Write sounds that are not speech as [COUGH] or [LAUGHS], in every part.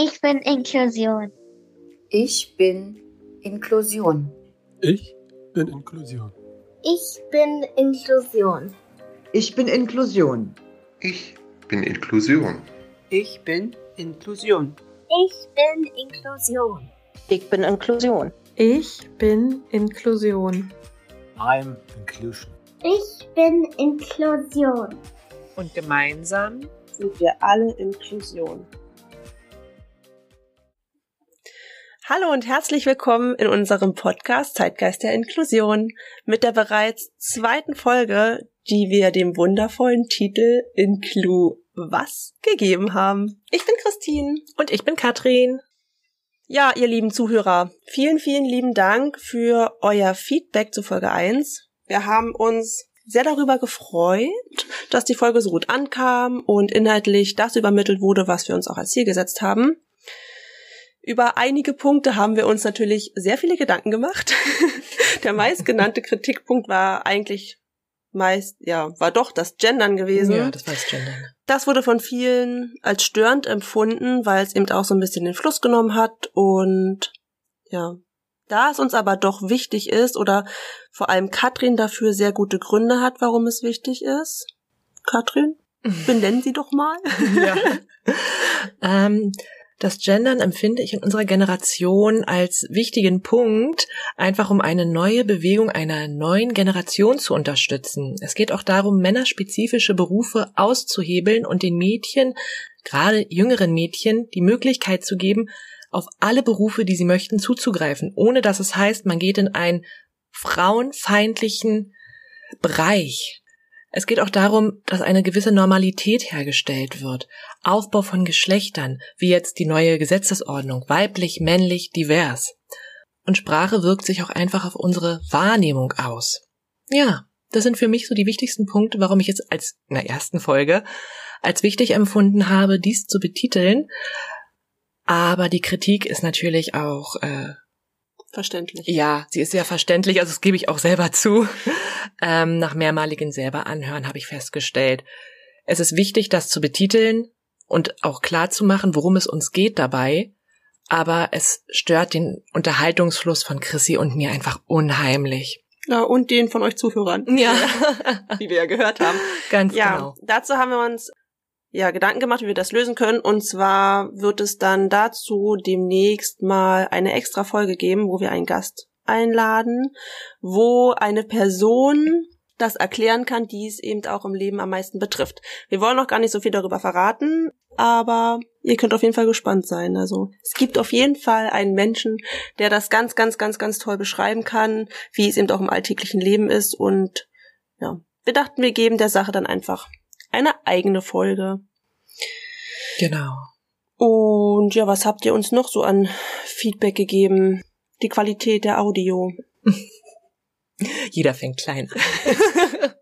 Ich bin Inklusion. Ich bin Inklusion. Ich bin Inklusion. Ich bin Inklusion. Ich bin Inklusion. Ich bin Inklusion. Ich bin Inklusion. Ich bin Inklusion. Ich bin Inklusion. Ich bin Inklusion. I'm Inclusion. Ich bin Inklusion. Und gemeinsam sind wir alle Inklusion. Hallo und herzlich willkommen in unserem Podcast Zeitgeist der Inklusion mit der bereits zweiten Folge, die wir dem wundervollen Titel Inclu was gegeben haben. Ich bin Christine. Und ich bin Katrin. Ja, ihr lieben Zuhörer, vielen, vielen lieben Dank für euer Feedback zu Folge 1. Wir haben uns sehr darüber gefreut, dass die Folge so gut ankam und inhaltlich das übermittelt wurde, was wir uns auch als Ziel gesetzt haben. Über einige Punkte haben wir uns natürlich sehr viele Gedanken gemacht. [LAUGHS] Der meistgenannte Kritikpunkt war eigentlich meist, ja, war doch das Gendern gewesen. Ja, das war das Gendern. Das wurde von vielen als störend empfunden, weil es eben auch so ein bisschen den Fluss genommen hat und ja, da es uns aber doch wichtig ist oder vor allem Katrin dafür sehr gute Gründe hat, warum es wichtig ist. Katrin, [LAUGHS] benennen Sie doch mal. ja. [LAUGHS] ähm, das Gendern empfinde ich in unserer Generation als wichtigen Punkt, einfach um eine neue Bewegung einer neuen Generation zu unterstützen. Es geht auch darum, männerspezifische Berufe auszuhebeln und den Mädchen, gerade jüngeren Mädchen, die Möglichkeit zu geben, auf alle Berufe, die sie möchten, zuzugreifen, ohne dass es heißt, man geht in einen frauenfeindlichen Bereich. Es geht auch darum, dass eine gewisse Normalität hergestellt wird. Aufbau von Geschlechtern, wie jetzt die neue Gesetzesordnung, weiblich, männlich, divers. Und Sprache wirkt sich auch einfach auf unsere Wahrnehmung aus. Ja, das sind für mich so die wichtigsten Punkte, warum ich jetzt als in der ersten Folge als wichtig empfunden habe, dies zu betiteln. Aber die Kritik ist natürlich auch äh, verständlich. Ja, sie ist sehr verständlich, also das gebe ich auch selber zu. [LAUGHS] Ähm, nach mehrmaligen selber anhören habe ich festgestellt, es ist wichtig, das zu betiteln und auch klar zu machen, worum es uns geht dabei. Aber es stört den Unterhaltungsfluss von Chrissy und mir einfach unheimlich. Ja, und den von euch Zuhörern. Ja. [LAUGHS] Wie wir ja gehört haben. Ganz ja, genau. Dazu haben wir uns ja, Gedanken gemacht, wie wir das lösen können. Und zwar wird es dann dazu demnächst mal eine extra Folge geben, wo wir einen Gast einladen, wo eine Person das erklären kann, die es eben auch im Leben am meisten betrifft. Wir wollen noch gar nicht so viel darüber verraten, aber ihr könnt auf jeden Fall gespannt sein. Also es gibt auf jeden Fall einen Menschen, der das ganz, ganz, ganz, ganz toll beschreiben kann, wie es eben auch im alltäglichen Leben ist. Und ja, wir dachten, wir geben der Sache dann einfach eine eigene Folge. Genau. Und ja, was habt ihr uns noch so an Feedback gegeben? Die Qualität der Audio. [LAUGHS] [LAUGHS] Jeder fängt klein an. [LAUGHS]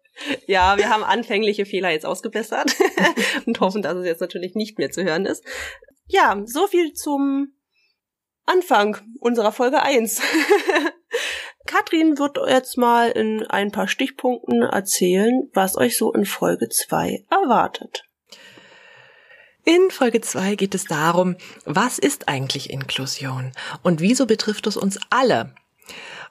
ja, wir haben anfängliche Fehler jetzt ausgebessert [LAUGHS] und hoffen, dass es jetzt natürlich nicht mehr zu hören ist. Ja, so viel zum Anfang unserer Folge 1. Katrin wird jetzt mal in ein paar Stichpunkten erzählen, was euch so in Folge 2 erwartet. In Folge 2 geht es darum, was ist eigentlich Inklusion und wieso betrifft es uns alle?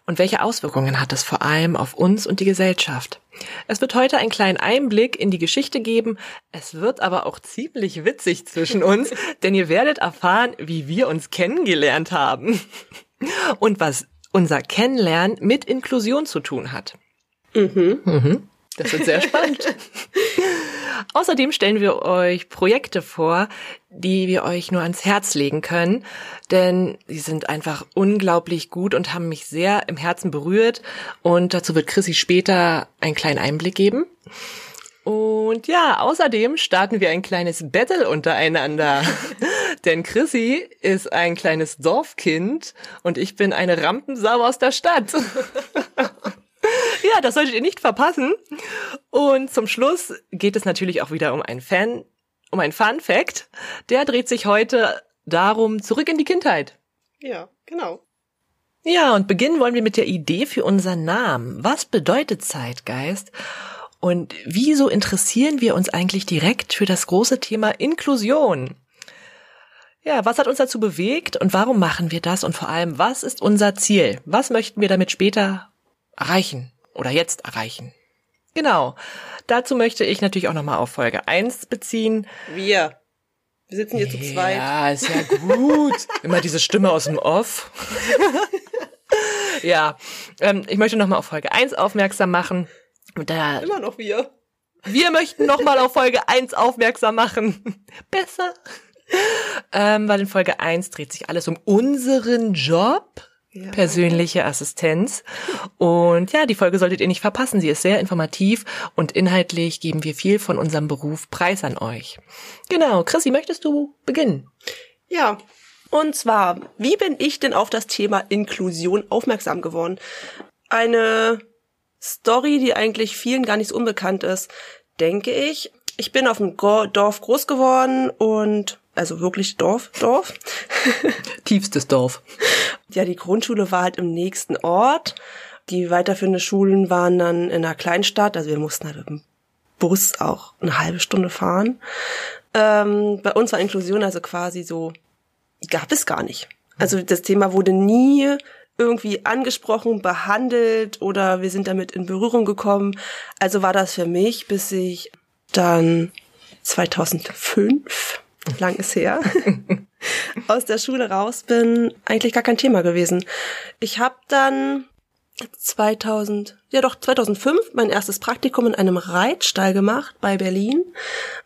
Und welche Auswirkungen hat es vor allem auf uns und die Gesellschaft? Es wird heute einen kleinen Einblick in die Geschichte geben. Es wird aber auch ziemlich witzig zwischen uns, [LAUGHS] denn ihr werdet erfahren, wie wir uns kennengelernt haben und was unser Kennenlernen mit Inklusion zu tun hat. Mhm. Mhm. Das wird sehr spannend. [LAUGHS] Außerdem stellen wir euch Projekte vor, die wir euch nur ans Herz legen können, denn sie sind einfach unglaublich gut und haben mich sehr im Herzen berührt und dazu wird Chrissy später einen kleinen Einblick geben. Und ja, außerdem starten wir ein kleines Battle untereinander. [LAUGHS] Denn Chrissy ist ein kleines Dorfkind und ich bin eine Rampensau aus der Stadt. [LAUGHS] [LAUGHS] ja, das solltet ihr nicht verpassen. Und zum Schluss geht es natürlich auch wieder um ein Fan, um ein Fun Fact. Der dreht sich heute darum zurück in die Kindheit. Ja, genau. Ja, und beginnen wollen wir mit der Idee für unseren Namen. Was bedeutet Zeitgeist? Und wieso interessieren wir uns eigentlich direkt für das große Thema Inklusion? Ja, was hat uns dazu bewegt und warum machen wir das und vor allem, was ist unser Ziel? Was möchten wir damit später erreichen oder jetzt erreichen? Genau. Dazu möchte ich natürlich auch nochmal auf Folge 1 beziehen. Wir. Wir sitzen hier zu zweit. Ja, ist ja gut. [LAUGHS] Immer diese Stimme aus dem Off. [LAUGHS] ja, ähm, ich möchte nochmal auf Folge 1 aufmerksam machen. Und da, Immer noch wir. wir möchten nochmal auf Folge 1 aufmerksam machen. [LAUGHS] Besser. Ähm, weil in Folge 1 dreht sich alles um unseren Job. Ja. Persönliche Assistenz. Und ja, die Folge solltet ihr nicht verpassen. Sie ist sehr informativ und inhaltlich geben wir viel von unserem Beruf preis an euch. Genau. Chrissy, möchtest du beginnen? Ja. Und zwar, wie bin ich denn auf das Thema Inklusion aufmerksam geworden? Eine Story, die eigentlich vielen gar nicht so unbekannt ist, denke ich. Ich bin auf dem Dorf groß geworden und also wirklich Dorf, Dorf. [LAUGHS] Tiefstes Dorf. Ja, die Grundschule war halt im nächsten Ort. Die weiterführenden Schulen waren dann in einer Kleinstadt, also wir mussten halt mit dem Bus auch eine halbe Stunde fahren. Ähm, bei uns war Inklusion also quasi so, gab es gar nicht. Also das Thema wurde nie irgendwie angesprochen, behandelt oder wir sind damit in Berührung gekommen. Also war das für mich, bis ich dann 2005, lang ist her, [LAUGHS] aus der Schule raus bin, eigentlich gar kein Thema gewesen. Ich habe dann 2000, ja doch 2005 mein erstes Praktikum in einem Reitstall gemacht bei Berlin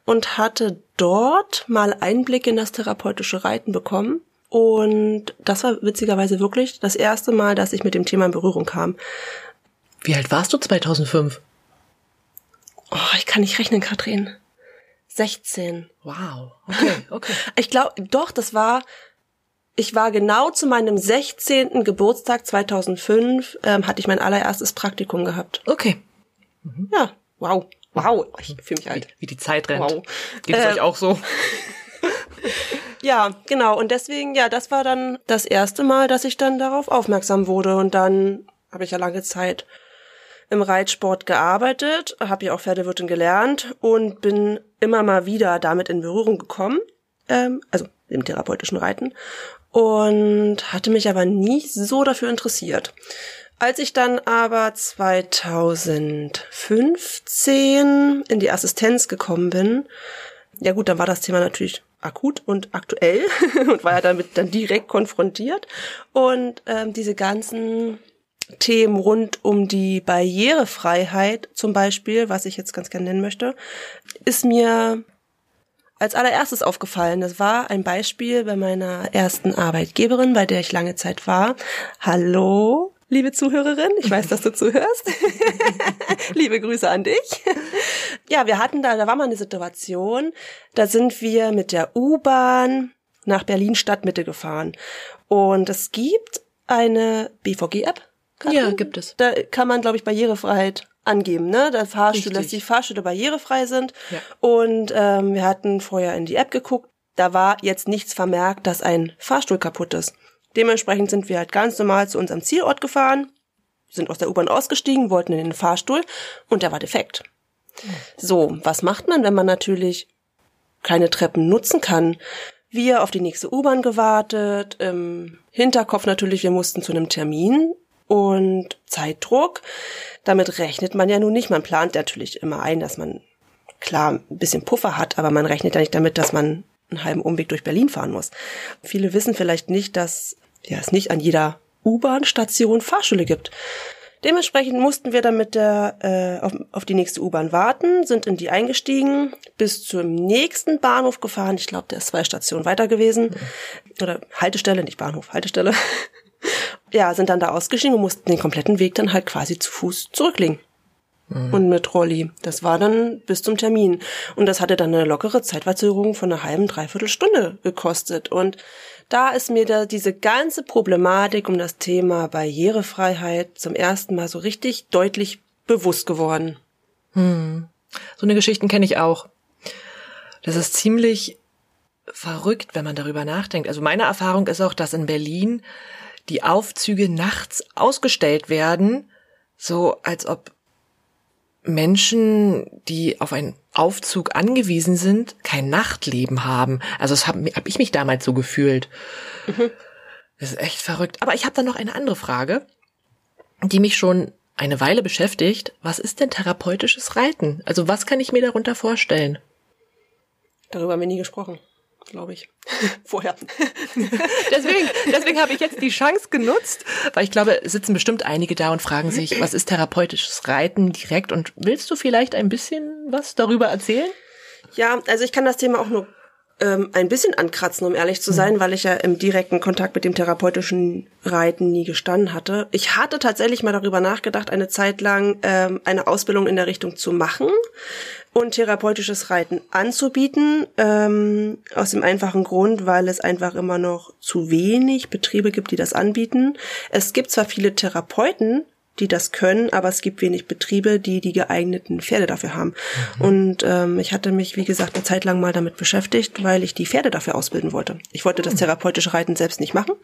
und hatte dort mal Einblick in das therapeutische Reiten bekommen. Und das war witzigerweise wirklich das erste Mal, dass ich mit dem Thema in Berührung kam. Wie alt warst du 2005? Oh, ich kann nicht rechnen, Katrin. 16. Wow. Okay, okay. Ich glaube, doch, das war, ich war genau zu meinem 16. Geburtstag 2005, ähm, hatte ich mein allererstes Praktikum gehabt. Okay. Ja, wow. Wow, ich fühle mich alt. Wie, wie die Zeit rennt. Wow. Geht es Äh, euch auch so? [LAUGHS] Ja, genau. Und deswegen, ja, das war dann das erste Mal, dass ich dann darauf aufmerksam wurde. Und dann habe ich ja lange Zeit im Reitsport gearbeitet, habe ja auch Pferdewirtin gelernt und bin immer mal wieder damit in Berührung gekommen, ähm, also im therapeutischen Reiten, und hatte mich aber nie so dafür interessiert. Als ich dann aber 2015 in die Assistenz gekommen bin, ja gut, dann war das Thema natürlich akut und aktuell [LAUGHS] und war ja damit dann direkt konfrontiert. Und ähm, diese ganzen Themen rund um die Barrierefreiheit zum Beispiel, was ich jetzt ganz gerne nennen möchte, ist mir als allererstes aufgefallen. Das war ein Beispiel bei meiner ersten Arbeitgeberin, bei der ich lange Zeit war. Hallo, liebe Zuhörerin, ich weiß, dass du zuhörst. [LAUGHS] liebe Grüße an dich. Ja, wir hatten da, da war mal eine Situation, da sind wir mit der U-Bahn nach Berlin Stadtmitte gefahren. Und es gibt eine BVG-App. Ja, gibt es. Da kann man, glaube ich, Barrierefreiheit angeben, ne? Da Fahrstühle, dass die Fahrstühle barrierefrei sind. Ja. Und ähm, wir hatten vorher in die App geguckt. Da war jetzt nichts vermerkt, dass ein Fahrstuhl kaputt ist. Dementsprechend sind wir halt ganz normal zu unserem Zielort gefahren, sind aus der U-Bahn ausgestiegen, wollten in den Fahrstuhl und der war defekt. So, was macht man, wenn man natürlich keine Treppen nutzen kann? Wir auf die nächste U-Bahn gewartet, im Hinterkopf natürlich, wir mussten zu einem Termin und Zeitdruck. Damit rechnet man ja nun nicht. Man plant natürlich immer ein, dass man klar ein bisschen Puffer hat, aber man rechnet ja nicht damit, dass man einen halben Umweg durch Berlin fahren muss. Viele wissen vielleicht nicht, dass ja, es nicht an jeder U-Bahn-Station Fahrschule gibt. Dementsprechend mussten wir dann mit der äh, auf, auf die nächste U-Bahn warten, sind in die eingestiegen, bis zum nächsten Bahnhof gefahren. Ich glaube, der ist zwei Stationen weiter gewesen. Oder Haltestelle, nicht Bahnhof, Haltestelle. Ja, sind dann da ausgestiegen und mussten den kompletten Weg dann halt quasi zu Fuß zurücklegen. Und mit Rolli. Das war dann bis zum Termin. Und das hatte dann eine lockere Zeitverzögerung von einer halben, dreiviertel Stunde gekostet. Und da ist mir da diese ganze Problematik um das Thema Barrierefreiheit zum ersten Mal so richtig deutlich bewusst geworden. Hm. So eine Geschichten kenne ich auch. Das ist ziemlich verrückt, wenn man darüber nachdenkt. Also meine Erfahrung ist auch, dass in Berlin die Aufzüge nachts ausgestellt werden, so als ob Menschen, die auf ein Aufzug angewiesen sind, kein Nachtleben haben. Also das habe hab ich mich damals so gefühlt. Mhm. Das ist echt verrückt. Aber ich habe da noch eine andere Frage, die mich schon eine Weile beschäftigt. Was ist denn therapeutisches Reiten? Also was kann ich mir darunter vorstellen? Darüber haben wir nie gesprochen glaube ich. [LAUGHS] Vorher. [LAUGHS] deswegen deswegen habe ich jetzt die Chance genutzt, weil ich glaube, sitzen bestimmt einige da und fragen sich, was ist therapeutisches Reiten direkt und willst du vielleicht ein bisschen was darüber erzählen? Ja, also ich kann das Thema auch nur ähm, ein bisschen ankratzen, um ehrlich zu sein, mhm. weil ich ja im direkten Kontakt mit dem therapeutischen Reiten nie gestanden hatte. Ich hatte tatsächlich mal darüber nachgedacht, eine Zeit lang ähm, eine Ausbildung in der Richtung zu machen und therapeutisches Reiten anzubieten, ähm, aus dem einfachen Grund, weil es einfach immer noch zu wenig Betriebe gibt, die das anbieten. Es gibt zwar viele Therapeuten, die das können, aber es gibt wenig Betriebe, die die geeigneten Pferde dafür haben. Mhm. Und ähm, ich hatte mich, wie gesagt, eine Zeit lang mal damit beschäftigt, weil ich die Pferde dafür ausbilden wollte. Ich wollte das mhm. therapeutische Reiten selbst nicht machen,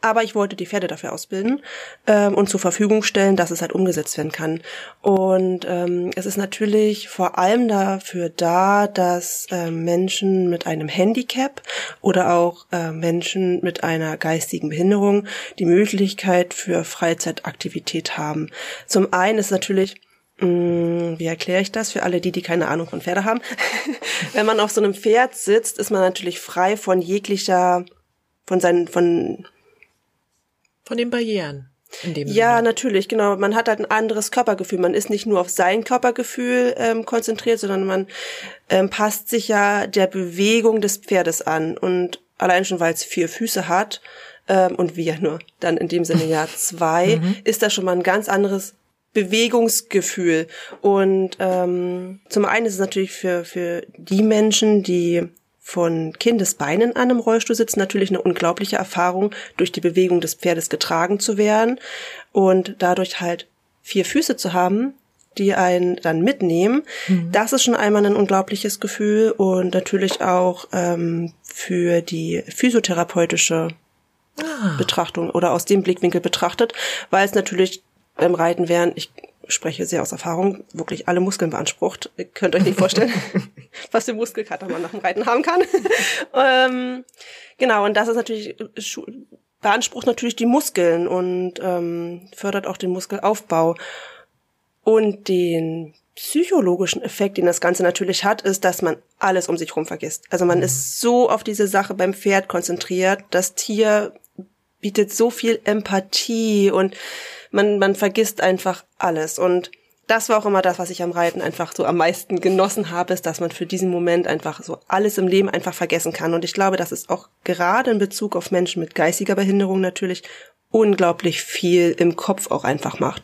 aber ich wollte die Pferde dafür ausbilden ähm, und zur Verfügung stellen, dass es halt umgesetzt werden kann. Und ähm, es ist natürlich vor allem dafür da, dass äh, Menschen mit einem Handicap oder auch äh, Menschen mit einer geistigen Behinderung die Möglichkeit für Freizeitaktivität haben haben. Zum einen ist natürlich mm, wie erkläre ich das für alle die, die keine Ahnung von Pferde haben? [LAUGHS] Wenn man auf so einem Pferd sitzt, ist man natürlich frei von jeglicher, von seinen, von von den Barrieren. ja, Sinne. natürlich, genau. Man hat halt ein anderes Körpergefühl. Man ist nicht nur auf sein Körpergefühl ähm, konzentriert, sondern man ähm, passt sich ja der Bewegung des Pferdes an. Und allein schon, weil es vier Füße hat, ähm, und wir nur dann in dem Sinne ja [LAUGHS] zwei, mhm. ist das schon mal ein ganz anderes Bewegungsgefühl. Und ähm, zum einen ist es natürlich für, für die Menschen, die von Kindesbeinen an einem Rollstuhl sitzen, natürlich eine unglaubliche Erfahrung, durch die Bewegung des Pferdes getragen zu werden und dadurch halt vier Füße zu haben, die einen dann mitnehmen. Mhm. Das ist schon einmal ein unglaubliches Gefühl und natürlich auch ähm, für die physiotherapeutische ah. Betrachtung oder aus dem Blickwinkel betrachtet, weil es natürlich beim Reiten wären, ich spreche sehr aus Erfahrung, wirklich alle Muskeln beansprucht. Ihr könnt euch nicht vorstellen, [LAUGHS] was für Muskelkater man nach dem Reiten haben kann. [LAUGHS] ähm, genau, und das ist natürlich, beansprucht natürlich die Muskeln und ähm, fördert auch den Muskelaufbau. Und den psychologischen Effekt, den das Ganze natürlich hat, ist, dass man alles um sich herum vergisst. Also man mhm. ist so auf diese Sache beim Pferd konzentriert, das Tier bietet so viel Empathie und man, man vergisst einfach alles. Und das war auch immer das, was ich am Reiten einfach so am meisten genossen habe, ist, dass man für diesen Moment einfach so alles im Leben einfach vergessen kann. Und ich glaube, dass es auch gerade in Bezug auf Menschen mit geistiger Behinderung natürlich unglaublich viel im Kopf auch einfach macht.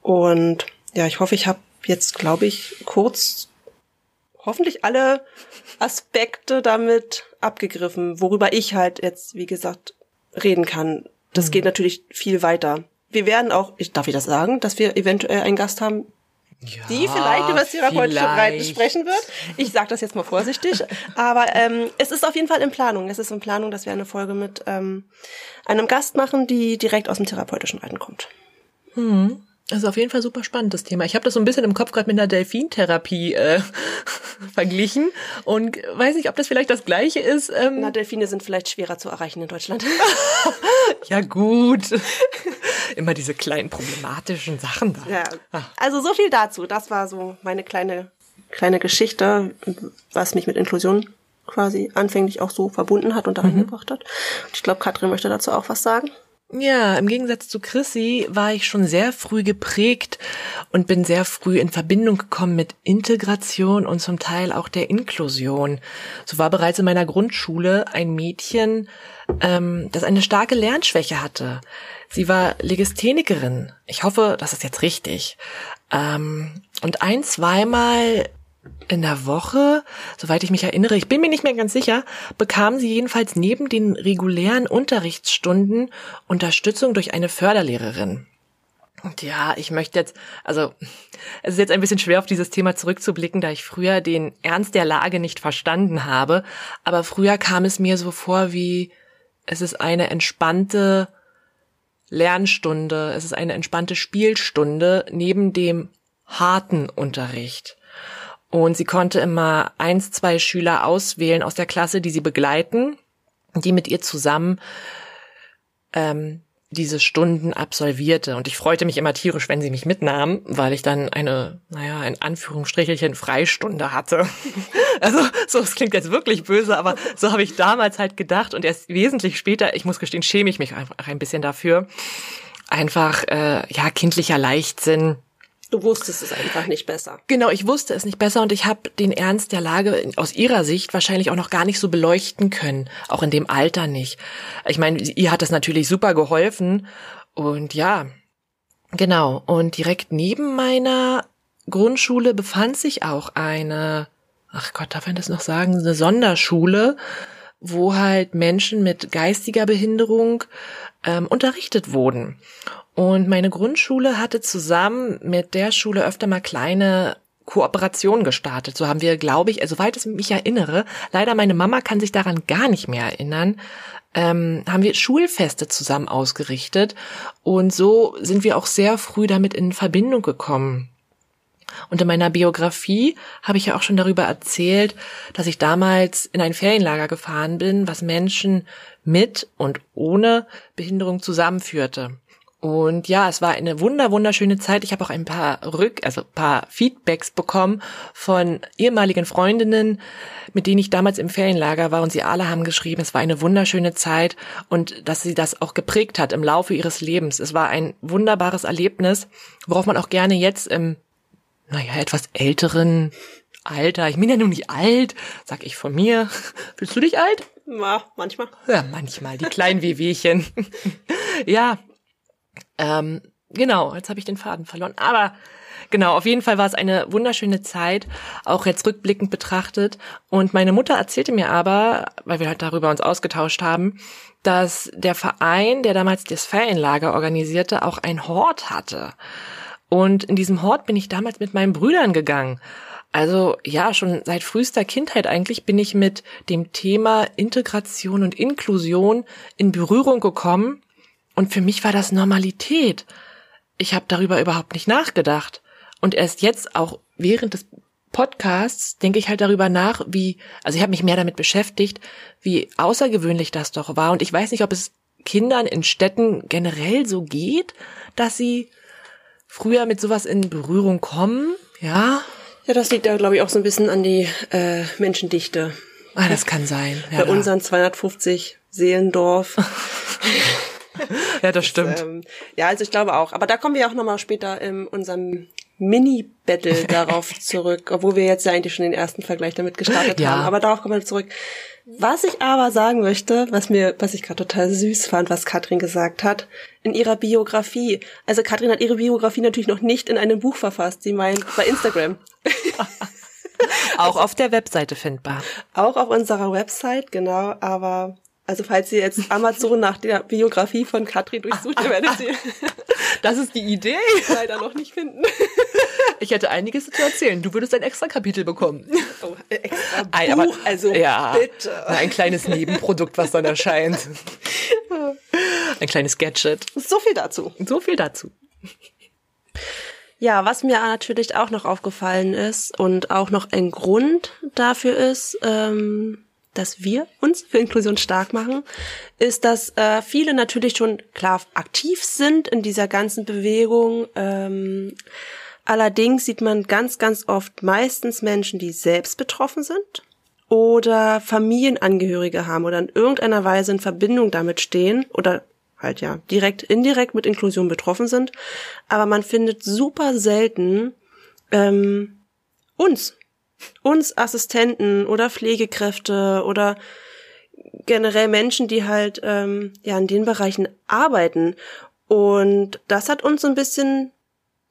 Und ja, ich hoffe, ich habe jetzt, glaube ich, kurz hoffentlich alle Aspekte damit abgegriffen, worüber ich halt jetzt, wie gesagt, reden kann. Das mhm. geht natürlich viel weiter. Wir werden auch, ich darf ich das sagen, dass wir eventuell einen Gast haben, ja, die vielleicht über das therapeutische Reiten sprechen wird. Ich sage das jetzt mal vorsichtig, [LAUGHS] aber ähm, es ist auf jeden Fall in Planung. Es ist in Planung, dass wir eine Folge mit ähm, einem Gast machen, die direkt aus dem therapeutischen Reiten kommt. Mhm. Das ist auf jeden Fall super spannend, das Thema. Ich habe das so ein bisschen im Kopf gerade mit einer Delfintherapie äh, [LAUGHS] verglichen und weiß nicht, ob das vielleicht das gleiche ist. Ähm Na, Delfine sind vielleicht schwerer zu erreichen in Deutschland. [LAUGHS] ja gut. Immer diese kleinen problematischen Sachen da. Ja. Ah. Also so viel dazu. Das war so meine kleine kleine Geschichte, was mich mit Inklusion quasi anfänglich auch so verbunden hat und dahin mhm. gebracht hat. Und ich glaube, Katrin möchte dazu auch was sagen. Ja, im Gegensatz zu Chrissy war ich schon sehr früh geprägt und bin sehr früh in Verbindung gekommen mit Integration und zum Teil auch der Inklusion. So war bereits in meiner Grundschule ein Mädchen, ähm, das eine starke Lernschwäche hatte. Sie war Legisthenikerin. Ich hoffe, das ist jetzt richtig. Ähm, und ein, zweimal in der Woche, soweit ich mich erinnere, ich bin mir nicht mehr ganz sicher, bekam sie jedenfalls neben den regulären Unterrichtsstunden Unterstützung durch eine Förderlehrerin. Und ja, ich möchte jetzt, also es ist jetzt ein bisschen schwer auf dieses Thema zurückzublicken, da ich früher den Ernst der Lage nicht verstanden habe, aber früher kam es mir so vor wie, es ist eine entspannte Lernstunde, es ist eine entspannte Spielstunde neben dem harten Unterricht. Und sie konnte immer eins, zwei Schüler auswählen aus der Klasse, die sie begleiten, die mit ihr zusammen ähm, diese Stunden absolvierte. Und ich freute mich immer tierisch, wenn sie mich mitnahm, weil ich dann eine, naja, ein Anführungsstrichelchen Freistunde hatte. [LAUGHS] also, so, es klingt jetzt wirklich böse, aber so habe ich damals halt gedacht und erst wesentlich später, ich muss gestehen, schäme ich mich einfach ein bisschen dafür. Einfach, äh, ja, kindlicher Leichtsinn Du wusstest es einfach nicht besser. Genau, ich wusste es nicht besser und ich habe den Ernst der Lage aus ihrer Sicht wahrscheinlich auch noch gar nicht so beleuchten können, auch in dem Alter nicht. Ich meine, ihr hat das natürlich super geholfen und ja, genau. Und direkt neben meiner Grundschule befand sich auch eine, ach Gott, darf man das noch sagen, eine Sonderschule, wo halt Menschen mit geistiger Behinderung ähm, unterrichtet wurden. Und meine Grundschule hatte zusammen mit der Schule öfter mal kleine Kooperationen gestartet. So haben wir, glaube ich, also soweit ich mich erinnere, leider meine Mama kann sich daran gar nicht mehr erinnern, ähm, haben wir Schulfeste zusammen ausgerichtet. Und so sind wir auch sehr früh damit in Verbindung gekommen. Und in meiner Biografie habe ich ja auch schon darüber erzählt, dass ich damals in ein Ferienlager gefahren bin, was Menschen mit und ohne Behinderung zusammenführte. Und ja, es war eine wunder wunderschöne Zeit. Ich habe auch ein paar Rück, also paar Feedbacks bekommen von ehemaligen Freundinnen, mit denen ich damals im Ferienlager war und sie alle haben geschrieben, es war eine wunderschöne Zeit und dass sie das auch geprägt hat im Laufe ihres Lebens. Es war ein wunderbares Erlebnis, worauf man auch gerne jetzt im, naja, etwas älteren Alter, ich bin ja nun nicht alt, sag ich von mir. [LAUGHS] Fühlst du dich alt? Ja, manchmal. Ja, manchmal, die kleinen [LAUGHS] Wehwehchen. ja, ähm, genau, jetzt habe ich den Faden verloren. Aber genau, auf jeden Fall war es eine wunderschöne Zeit, auch jetzt rückblickend betrachtet. Und meine Mutter erzählte mir aber, weil wir halt darüber uns ausgetauscht haben, dass der Verein, der damals das Ferienlager organisierte, auch ein Hort hatte. Und in diesem Hort bin ich damals mit meinen Brüdern gegangen. Also ja, schon seit frühester Kindheit eigentlich bin ich mit dem Thema Integration und Inklusion in Berührung gekommen und für mich war das Normalität. Ich habe darüber überhaupt nicht nachgedacht. Und erst jetzt auch während des Podcasts denke ich halt darüber nach, wie, also ich habe mich mehr damit beschäftigt, wie außergewöhnlich das doch war. Und ich weiß nicht, ob es Kindern in Städten generell so geht, dass sie früher mit sowas in Berührung kommen. Ja. Ja, das liegt da, glaube ich, auch so ein bisschen an die äh, Menschendichte. Ah, das kann sein. Ja, Bei unseren 250 Seelendorf. [LAUGHS] [LAUGHS] ja, das stimmt. Das, ähm, ja, also ich glaube auch. Aber da kommen wir auch nochmal später in unserem Mini-Battle [LAUGHS] darauf zurück, obwohl wir jetzt ja eigentlich schon den ersten Vergleich damit gestartet ja. haben. Aber darauf kommen wir zurück. Was ich aber sagen möchte, was mir, was ich gerade total süß fand, was Katrin gesagt hat, in ihrer Biografie. Also Katrin hat ihre Biografie natürlich noch nicht in einem Buch verfasst. Sie meint bei Instagram. [LAUGHS] Auch auf der Webseite findbar. Auch auf unserer Website, genau. Aber also falls ihr jetzt Amazon nach der Biografie von Katrin durchsucht, ihr werdet sie. [LAUGHS] Das ist die Idee. Leider noch nicht finden. Ich hätte einiges zu erzählen. Du würdest ein extra Kapitel bekommen. Oh, extra Buch, ein, aber, also ja, bitte. Ein kleines Nebenprodukt, was dann erscheint. Ein kleines Gadget. So viel dazu. So viel dazu. Ja, was mir natürlich auch noch aufgefallen ist und auch noch ein Grund dafür ist, ähm, dass wir uns für Inklusion stark machen, ist, dass äh, viele natürlich schon klar aktiv sind in dieser ganzen Bewegung. Ähm, allerdings sieht man ganz, ganz oft meistens Menschen, die selbst betroffen sind oder Familienangehörige haben oder in irgendeiner Weise in Verbindung damit stehen oder halt ja direkt, indirekt mit Inklusion betroffen sind. Aber man findet super selten ähm, uns uns Assistenten oder Pflegekräfte oder generell Menschen, die halt ähm, ja in den Bereichen arbeiten. Und das hat uns so ein bisschen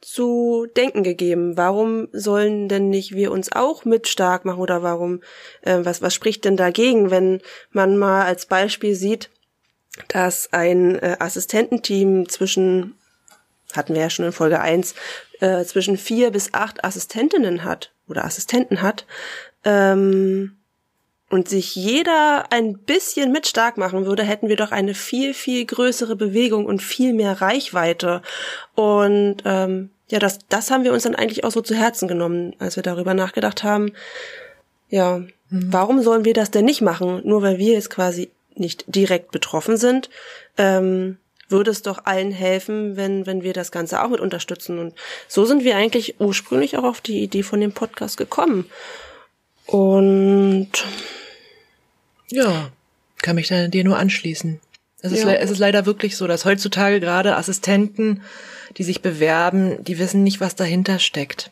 zu denken gegeben. Warum sollen denn nicht wir uns auch mit stark machen oder warum, äh, was, was spricht denn dagegen, wenn man mal als Beispiel sieht, dass ein äh, Assistententeam zwischen, hatten wir ja schon in Folge eins äh, zwischen vier bis acht Assistentinnen hat oder Assistenten hat ähm, und sich jeder ein bisschen mit stark machen würde, hätten wir doch eine viel, viel größere Bewegung und viel mehr Reichweite. Und ähm, ja, das, das haben wir uns dann eigentlich auch so zu Herzen genommen, als wir darüber nachgedacht haben. Ja, mhm. warum sollen wir das denn nicht machen? Nur weil wir jetzt quasi nicht direkt betroffen sind, ähm, würde es doch allen helfen, wenn, wenn wir das Ganze auch mit unterstützen. Und so sind wir eigentlich ursprünglich auch auf die Idee von dem Podcast gekommen. Und ja, kann mich da dir nur anschließen. Es ist, ja. es ist leider wirklich so, dass heutzutage gerade Assistenten, die sich bewerben, die wissen nicht, was dahinter steckt.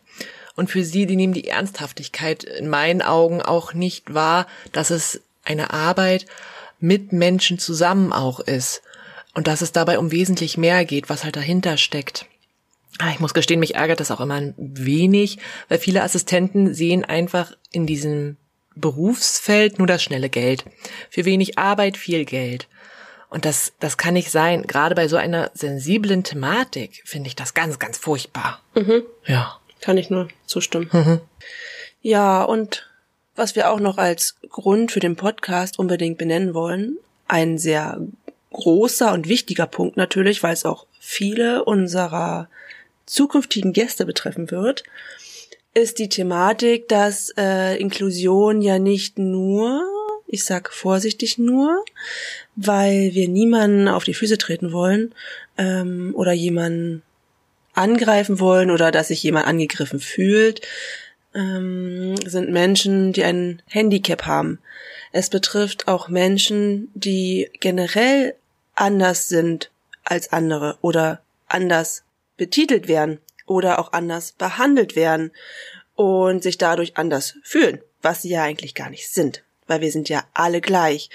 Und für sie, die nehmen die Ernsthaftigkeit in meinen Augen auch nicht wahr, dass es eine Arbeit mit Menschen zusammen auch ist. Und dass es dabei um wesentlich mehr geht, was halt dahinter steckt. Ah, ich muss gestehen, mich ärgert das auch immer ein wenig, weil viele Assistenten sehen einfach in diesem Berufsfeld nur das schnelle Geld. Für wenig Arbeit viel Geld. Und das, das kann nicht sein. Gerade bei so einer sensiblen Thematik finde ich das ganz, ganz furchtbar. Mhm. Ja. Kann ich nur zustimmen. Mhm. Ja, und was wir auch noch als Grund für den Podcast unbedingt benennen wollen, ein sehr großer und wichtiger Punkt natürlich, weil es auch viele unserer zukünftigen Gäste betreffen wird, ist die Thematik, dass äh, Inklusion ja nicht nur, ich sag vorsichtig nur, weil wir niemanden auf die Füße treten wollen ähm, oder jemanden angreifen wollen oder dass sich jemand angegriffen fühlt, ähm, sind Menschen, die ein Handicap haben. Es betrifft auch Menschen, die generell anders sind als andere oder anders betitelt werden oder auch anders behandelt werden und sich dadurch anders fühlen, was sie ja eigentlich gar nicht sind, weil wir sind ja alle gleich.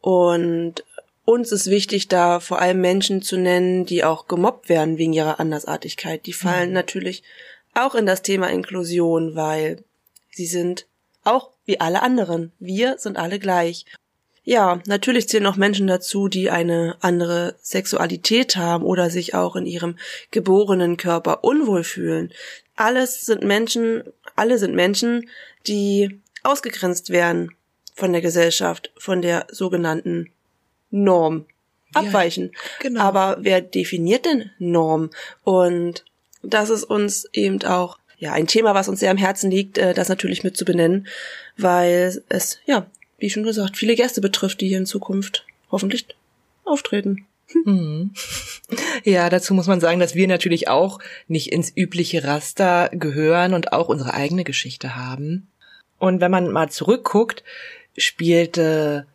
Und uns ist wichtig, da vor allem Menschen zu nennen, die auch gemobbt werden wegen ihrer Andersartigkeit. Die fallen mhm. natürlich auch in das Thema Inklusion, weil sie sind auch wie alle anderen. Wir sind alle gleich. Ja, natürlich zählen auch Menschen dazu, die eine andere Sexualität haben oder sich auch in ihrem geborenen Körper unwohl fühlen. Alles sind Menschen, alle sind Menschen, die ausgegrenzt werden von der Gesellschaft, von der sogenannten Norm abweichen. Ja, genau. Aber wer definiert denn Norm? Und das ist uns eben auch ja ein Thema, was uns sehr am Herzen liegt, äh, das natürlich mit zu benennen, weil es ja wie schon gesagt, viele Gäste betrifft, die hier in Zukunft hoffentlich auftreten. Mhm. [LAUGHS] Ja, dazu muss man sagen, dass wir natürlich auch nicht ins übliche Raster gehören und auch unsere eigene Geschichte haben. Und wenn man mal zurückguckt, spielte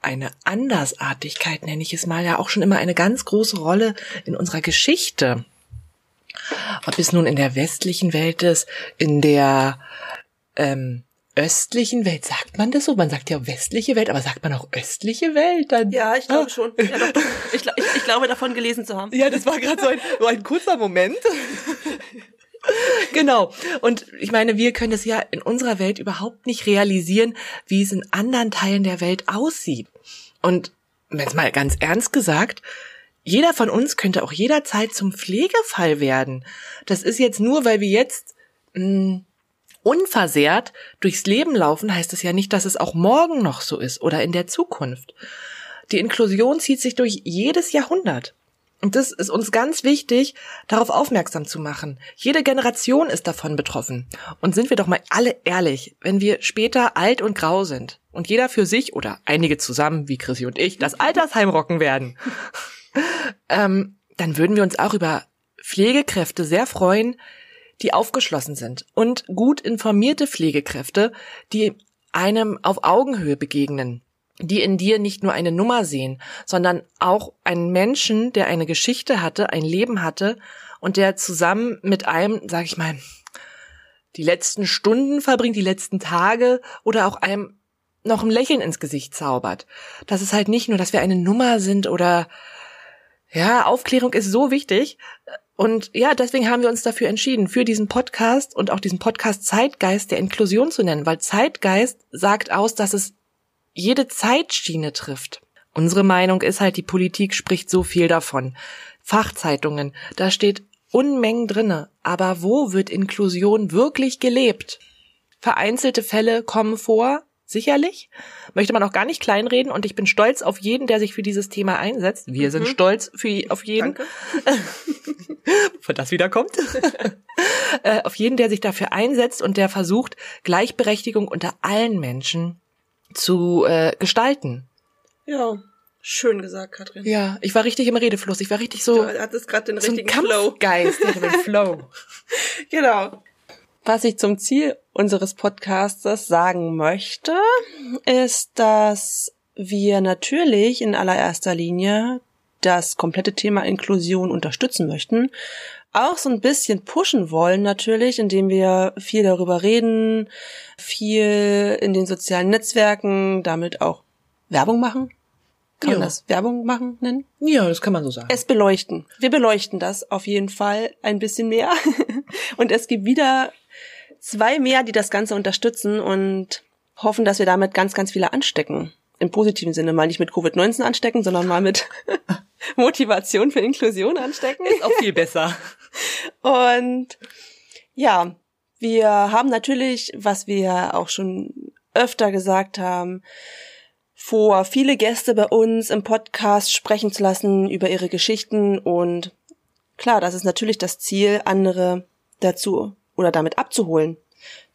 eine Andersartigkeit, nenne ich es mal, ja auch schon immer eine ganz große Rolle in unserer Geschichte. Ob es nun in der westlichen Welt ist, in der ähm, östlichen Welt, sagt man das so? Man sagt ja westliche Welt, aber sagt man auch östliche Welt? Dann, ja, ich glaube ah. schon. Ja, doch. Ich, ich, ich, glaube davon gelesen zu haben. Ja, das war gerade so ein, so ein kurzer Moment. genau. Und ich meine, wir können es ja in unserer Welt überhaupt nicht realisieren, wie es in anderen Teilen der Welt aussieht. Und jetzt mal ganz ernst gesagt, jeder von uns könnte auch jederzeit zum Pflegefall werden. Das ist jetzt nur, weil wir jetzt mh, hm, unversehrt durchs Leben laufen, heißt es ja nicht, dass es auch morgen noch so ist oder in der Zukunft. Die Inklusion zieht sich durch jedes Jahrhundert. Und das ist uns ganz wichtig, darauf aufmerksam zu machen. Jede Generation ist davon betroffen. Und sind wir doch mal alle ehrlich, wenn wir später alt und grau sind und jeder für sich oder einige zusammen, wie Chrissy und ich, das Altersheim rocken werden, [LAUGHS] ähm, dann würden wir uns auch über Pflegekräfte sehr freuen, die aufgeschlossen sind und gut informierte Pflegekräfte, die einem auf Augenhöhe begegnen, die in dir nicht nur eine Nummer sehen, sondern auch einen Menschen, der eine Geschichte hatte, ein Leben hatte und der zusammen mit einem, sag ich mal, die letzten Stunden verbringt, die letzten Tage oder auch einem noch ein Lächeln ins Gesicht zaubert. Das ist halt nicht nur, dass wir eine Nummer sind oder ja, Aufklärung ist so wichtig, und ja, deswegen haben wir uns dafür entschieden, für diesen Podcast und auch diesen Podcast Zeitgeist der Inklusion zu nennen, weil Zeitgeist sagt aus, dass es jede Zeitschiene trifft. Unsere Meinung ist halt, die Politik spricht so viel davon. Fachzeitungen, da steht Unmengen drinne. Aber wo wird Inklusion wirklich gelebt? Vereinzelte Fälle kommen vor, Sicherlich. Möchte man auch gar nicht kleinreden und ich bin stolz auf jeden, der sich für dieses Thema einsetzt. Wir mhm. sind stolz für, auf jeden. Danke. [LAUGHS] Von das wieder kommt. [LAUGHS] äh, auf jeden, der sich dafür einsetzt und der versucht, Gleichberechtigung unter allen Menschen zu äh, gestalten. Ja, schön gesagt, Katrin. Ja, ich war richtig im Redefluss. Ich war richtig so. Du hattest gerade den richtigen Flow. Geist, den [LAUGHS] Flow. genau. Was ich zum Ziel unseres Podcastes sagen möchte, ist, dass wir natürlich in allererster Linie das komplette Thema Inklusion unterstützen möchten, auch so ein bisschen pushen wollen natürlich, indem wir viel darüber reden, viel in den sozialen Netzwerken, damit auch Werbung machen. Kann ja. man das Werbung machen nennen? Ja, das kann man so sagen. Es beleuchten. Wir beleuchten das auf jeden Fall ein bisschen mehr. [LAUGHS] Und es gibt wieder zwei mehr, die das Ganze unterstützen und hoffen, dass wir damit ganz, ganz viele anstecken. Im positiven Sinne mal nicht mit Covid-19 anstecken, sondern mal mit [LAUGHS] Motivation für Inklusion anstecken. Ist auch viel besser. [LAUGHS] Und ja, wir haben natürlich, was wir auch schon öfter gesagt haben, vor, viele Gäste bei uns im Podcast sprechen zu lassen über ihre Geschichten und klar, das ist natürlich das Ziel, andere dazu oder damit abzuholen,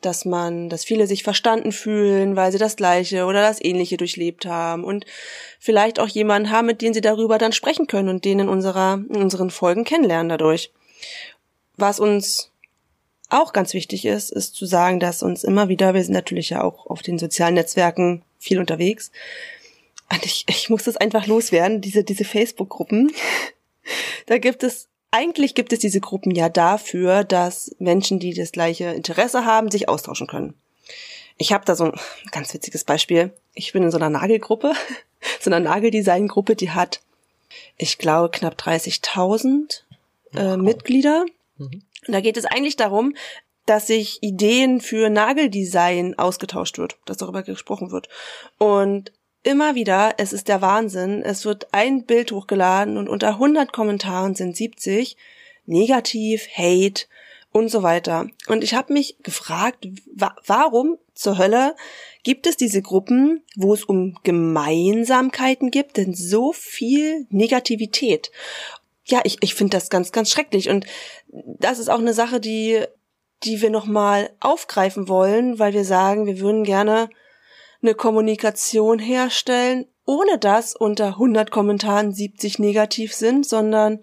dass man, dass viele sich verstanden fühlen, weil sie das Gleiche oder das Ähnliche durchlebt haben und vielleicht auch jemanden haben, mit dem sie darüber dann sprechen können und den in unserer, in unseren Folgen kennenlernen dadurch. Was uns auch ganz wichtig ist, ist zu sagen, dass uns immer wieder, wir sind natürlich ja auch auf den sozialen Netzwerken viel unterwegs, und ich, ich muss das einfach loswerden, diese, diese Facebook-Gruppen. [LAUGHS] Da gibt es eigentlich gibt es diese Gruppen ja dafür, dass Menschen, die das gleiche Interesse haben, sich austauschen können. Ich habe da so ein [LAUGHS] ganz witziges Beispiel. Ich bin in so einer Nagelgruppe, [LAUGHS] so einer Nageldesign-Gruppe, die hat, ich glaube, knapp 30.000 äh, Mitglieder. Mhm. Und da geht es eigentlich darum, dass sich Ideen für Nageldesign ausgetauscht wird, dass darüber gesprochen wird. Und immer wieder, es ist der Wahnsinn, es wird ein Bild hochgeladen und unter 100 Kommentaren sind 70 negativ, Hate und so weiter. Und ich habe mich gefragt, wa warum zur Hölle gibt es diese Gruppen, wo es um Gemeinsamkeiten gibt, denn so viel Negativität? Ja, ich, ich finde das ganz, ganz schrecklich. Und das ist auch eine Sache, die, die wir nochmal aufgreifen wollen, weil wir sagen, wir würden gerne eine Kommunikation herstellen, ohne dass unter 100 Kommentaren 70 negativ sind, sondern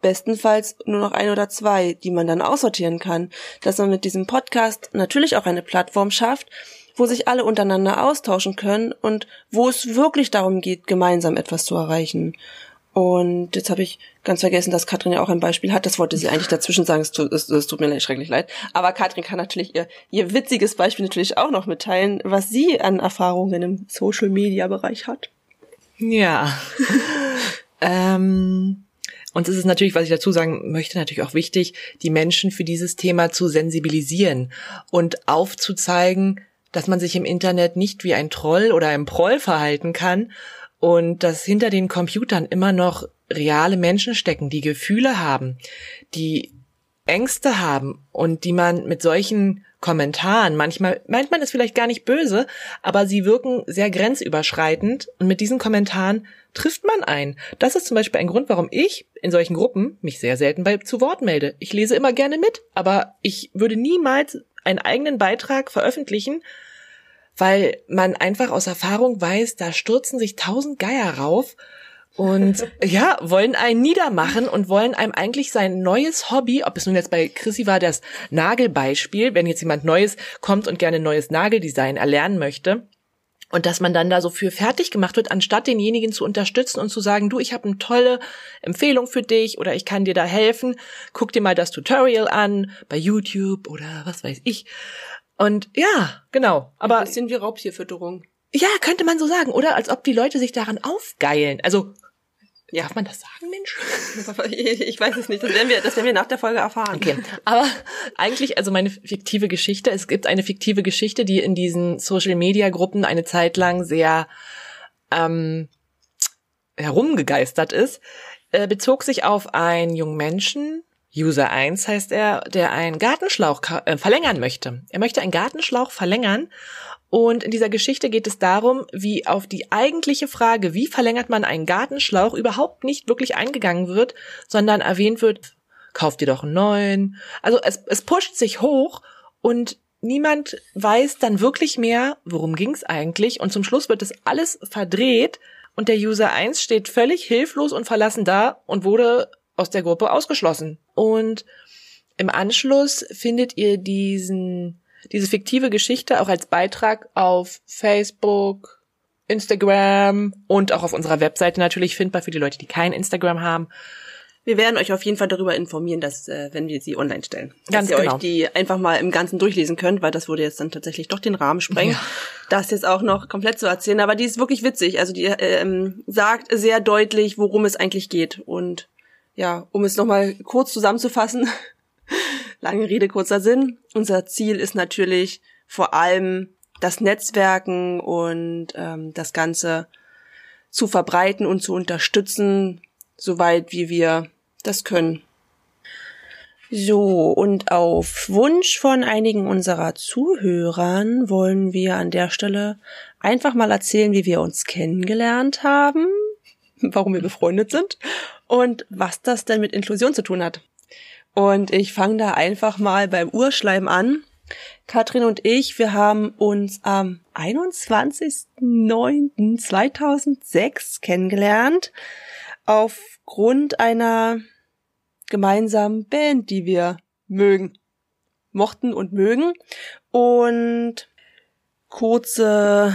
bestenfalls nur noch ein oder zwei, die man dann aussortieren kann, dass man mit diesem Podcast natürlich auch eine Plattform schafft, wo sich alle untereinander austauschen können und wo es wirklich darum geht, gemeinsam etwas zu erreichen. Und jetzt habe ich ganz vergessen, dass Katrin ja auch ein Beispiel hat. Das wollte sie eigentlich dazwischen sagen. Es tut, es, es tut mir schrecklich leid. Aber Katrin kann natürlich ihr, ihr witziges Beispiel natürlich auch noch mitteilen, was sie an Erfahrungen im Social-Media-Bereich hat. Ja. [LAUGHS] ähm, und es ist natürlich, was ich dazu sagen möchte, natürlich auch wichtig, die Menschen für dieses Thema zu sensibilisieren und aufzuzeigen, dass man sich im Internet nicht wie ein Troll oder ein Proll verhalten kann und dass hinter den Computern immer noch reale Menschen stecken, die Gefühle haben, die Ängste haben und die man mit solchen Kommentaren, manchmal meint man es vielleicht gar nicht böse, aber sie wirken sehr grenzüberschreitend und mit diesen Kommentaren trifft man ein. Das ist zum Beispiel ein Grund, warum ich in solchen Gruppen mich sehr selten bei zu Wort melde. Ich lese immer gerne mit, aber ich würde niemals einen eigenen Beitrag veröffentlichen, weil man einfach aus Erfahrung weiß, da stürzen sich tausend Geier rauf und [LAUGHS] ja, wollen einen niedermachen und wollen einem eigentlich sein neues Hobby, ob es nun jetzt bei Chrissy war, das Nagelbeispiel, wenn jetzt jemand Neues kommt und gerne neues Nageldesign erlernen möchte, und dass man dann da so für fertig gemacht wird, anstatt denjenigen zu unterstützen und zu sagen, du, ich habe eine tolle Empfehlung für dich oder ich kann dir da helfen, guck dir mal das Tutorial an bei YouTube oder was weiß ich. Und ja, genau. Aber ein bisschen wie Raubtierfütterung. Ja, könnte man so sagen. Oder als ob die Leute sich daran aufgeilen. Also, ja. darf man das sagen, Mensch? [LAUGHS] Ich weiß es nicht. Das werden wir, das werden wir nach der Folge erfahren. Okay. Aber eigentlich, also meine fiktive Geschichte, es gibt eine fiktive Geschichte, die in diesen Social Media Gruppen eine Zeit lang sehr ähm, herumgegeistert ist, äh, bezog sich auf einen jungen Menschen, User 1 heißt er, der einen Gartenschlauch äh, verlängern möchte. Er möchte einen Gartenschlauch verlängern Und in dieser Geschichte geht es darum, wie auf die eigentliche Frage, wie verlängert man einen Gartenschlauch, überhaupt nicht wirklich eingegangen wird, sondern erwähnt wird, kauft dir doch einen neuen. Also es, es pusht sich hoch und niemand weiß dann wirklich mehr, worum ging's eigentlich. Und zum Schluss wird das alles verdreht und der User 1 steht völlig hilflos und verlassen da und wurde aus der Gruppe ausgeschlossen. Und im Anschluss findet ihr diesen diese fiktive Geschichte auch als Beitrag auf Facebook, Instagram und auch auf unserer Webseite natürlich findbar für die Leute, die kein Instagram haben. Wir werden euch auf jeden Fall darüber informieren, dass äh, wenn wir sie online stellen, Ganz dass ihr genau. euch die einfach mal im Ganzen durchlesen könnt, weil das würde jetzt dann tatsächlich doch den Rahmen sprengen, Ja. das jetzt auch noch komplett zu erzählen. Aber die ist wirklich witzig. Also die äh, ähm, sagt sehr deutlich, worum es eigentlich geht. Und ja, um es nochmal kurz zusammenzufassen, [LAUGHS] lange Rede, kurzer Sinn. Unser Ziel ist natürlich vor allem das Netzwerken und ähm, das Ganze zu verbreiten und zu unterstützen, soweit wie wir das können. So, und auf Wunsch von einigen unserer Zuhörern wollen wir an der Stelle einfach mal erzählen, wie wir uns kennengelernt haben, warum wir befreundet sind und was das denn mit Inklusion zu tun hat. Und ich fange da einfach mal beim Urschleim an. Katrin und ich, wir haben uns am 21.09.2006 kennengelernt aufgrund einer gemeinsamen Band, die wir mögen, mochten und mögen. Und kurze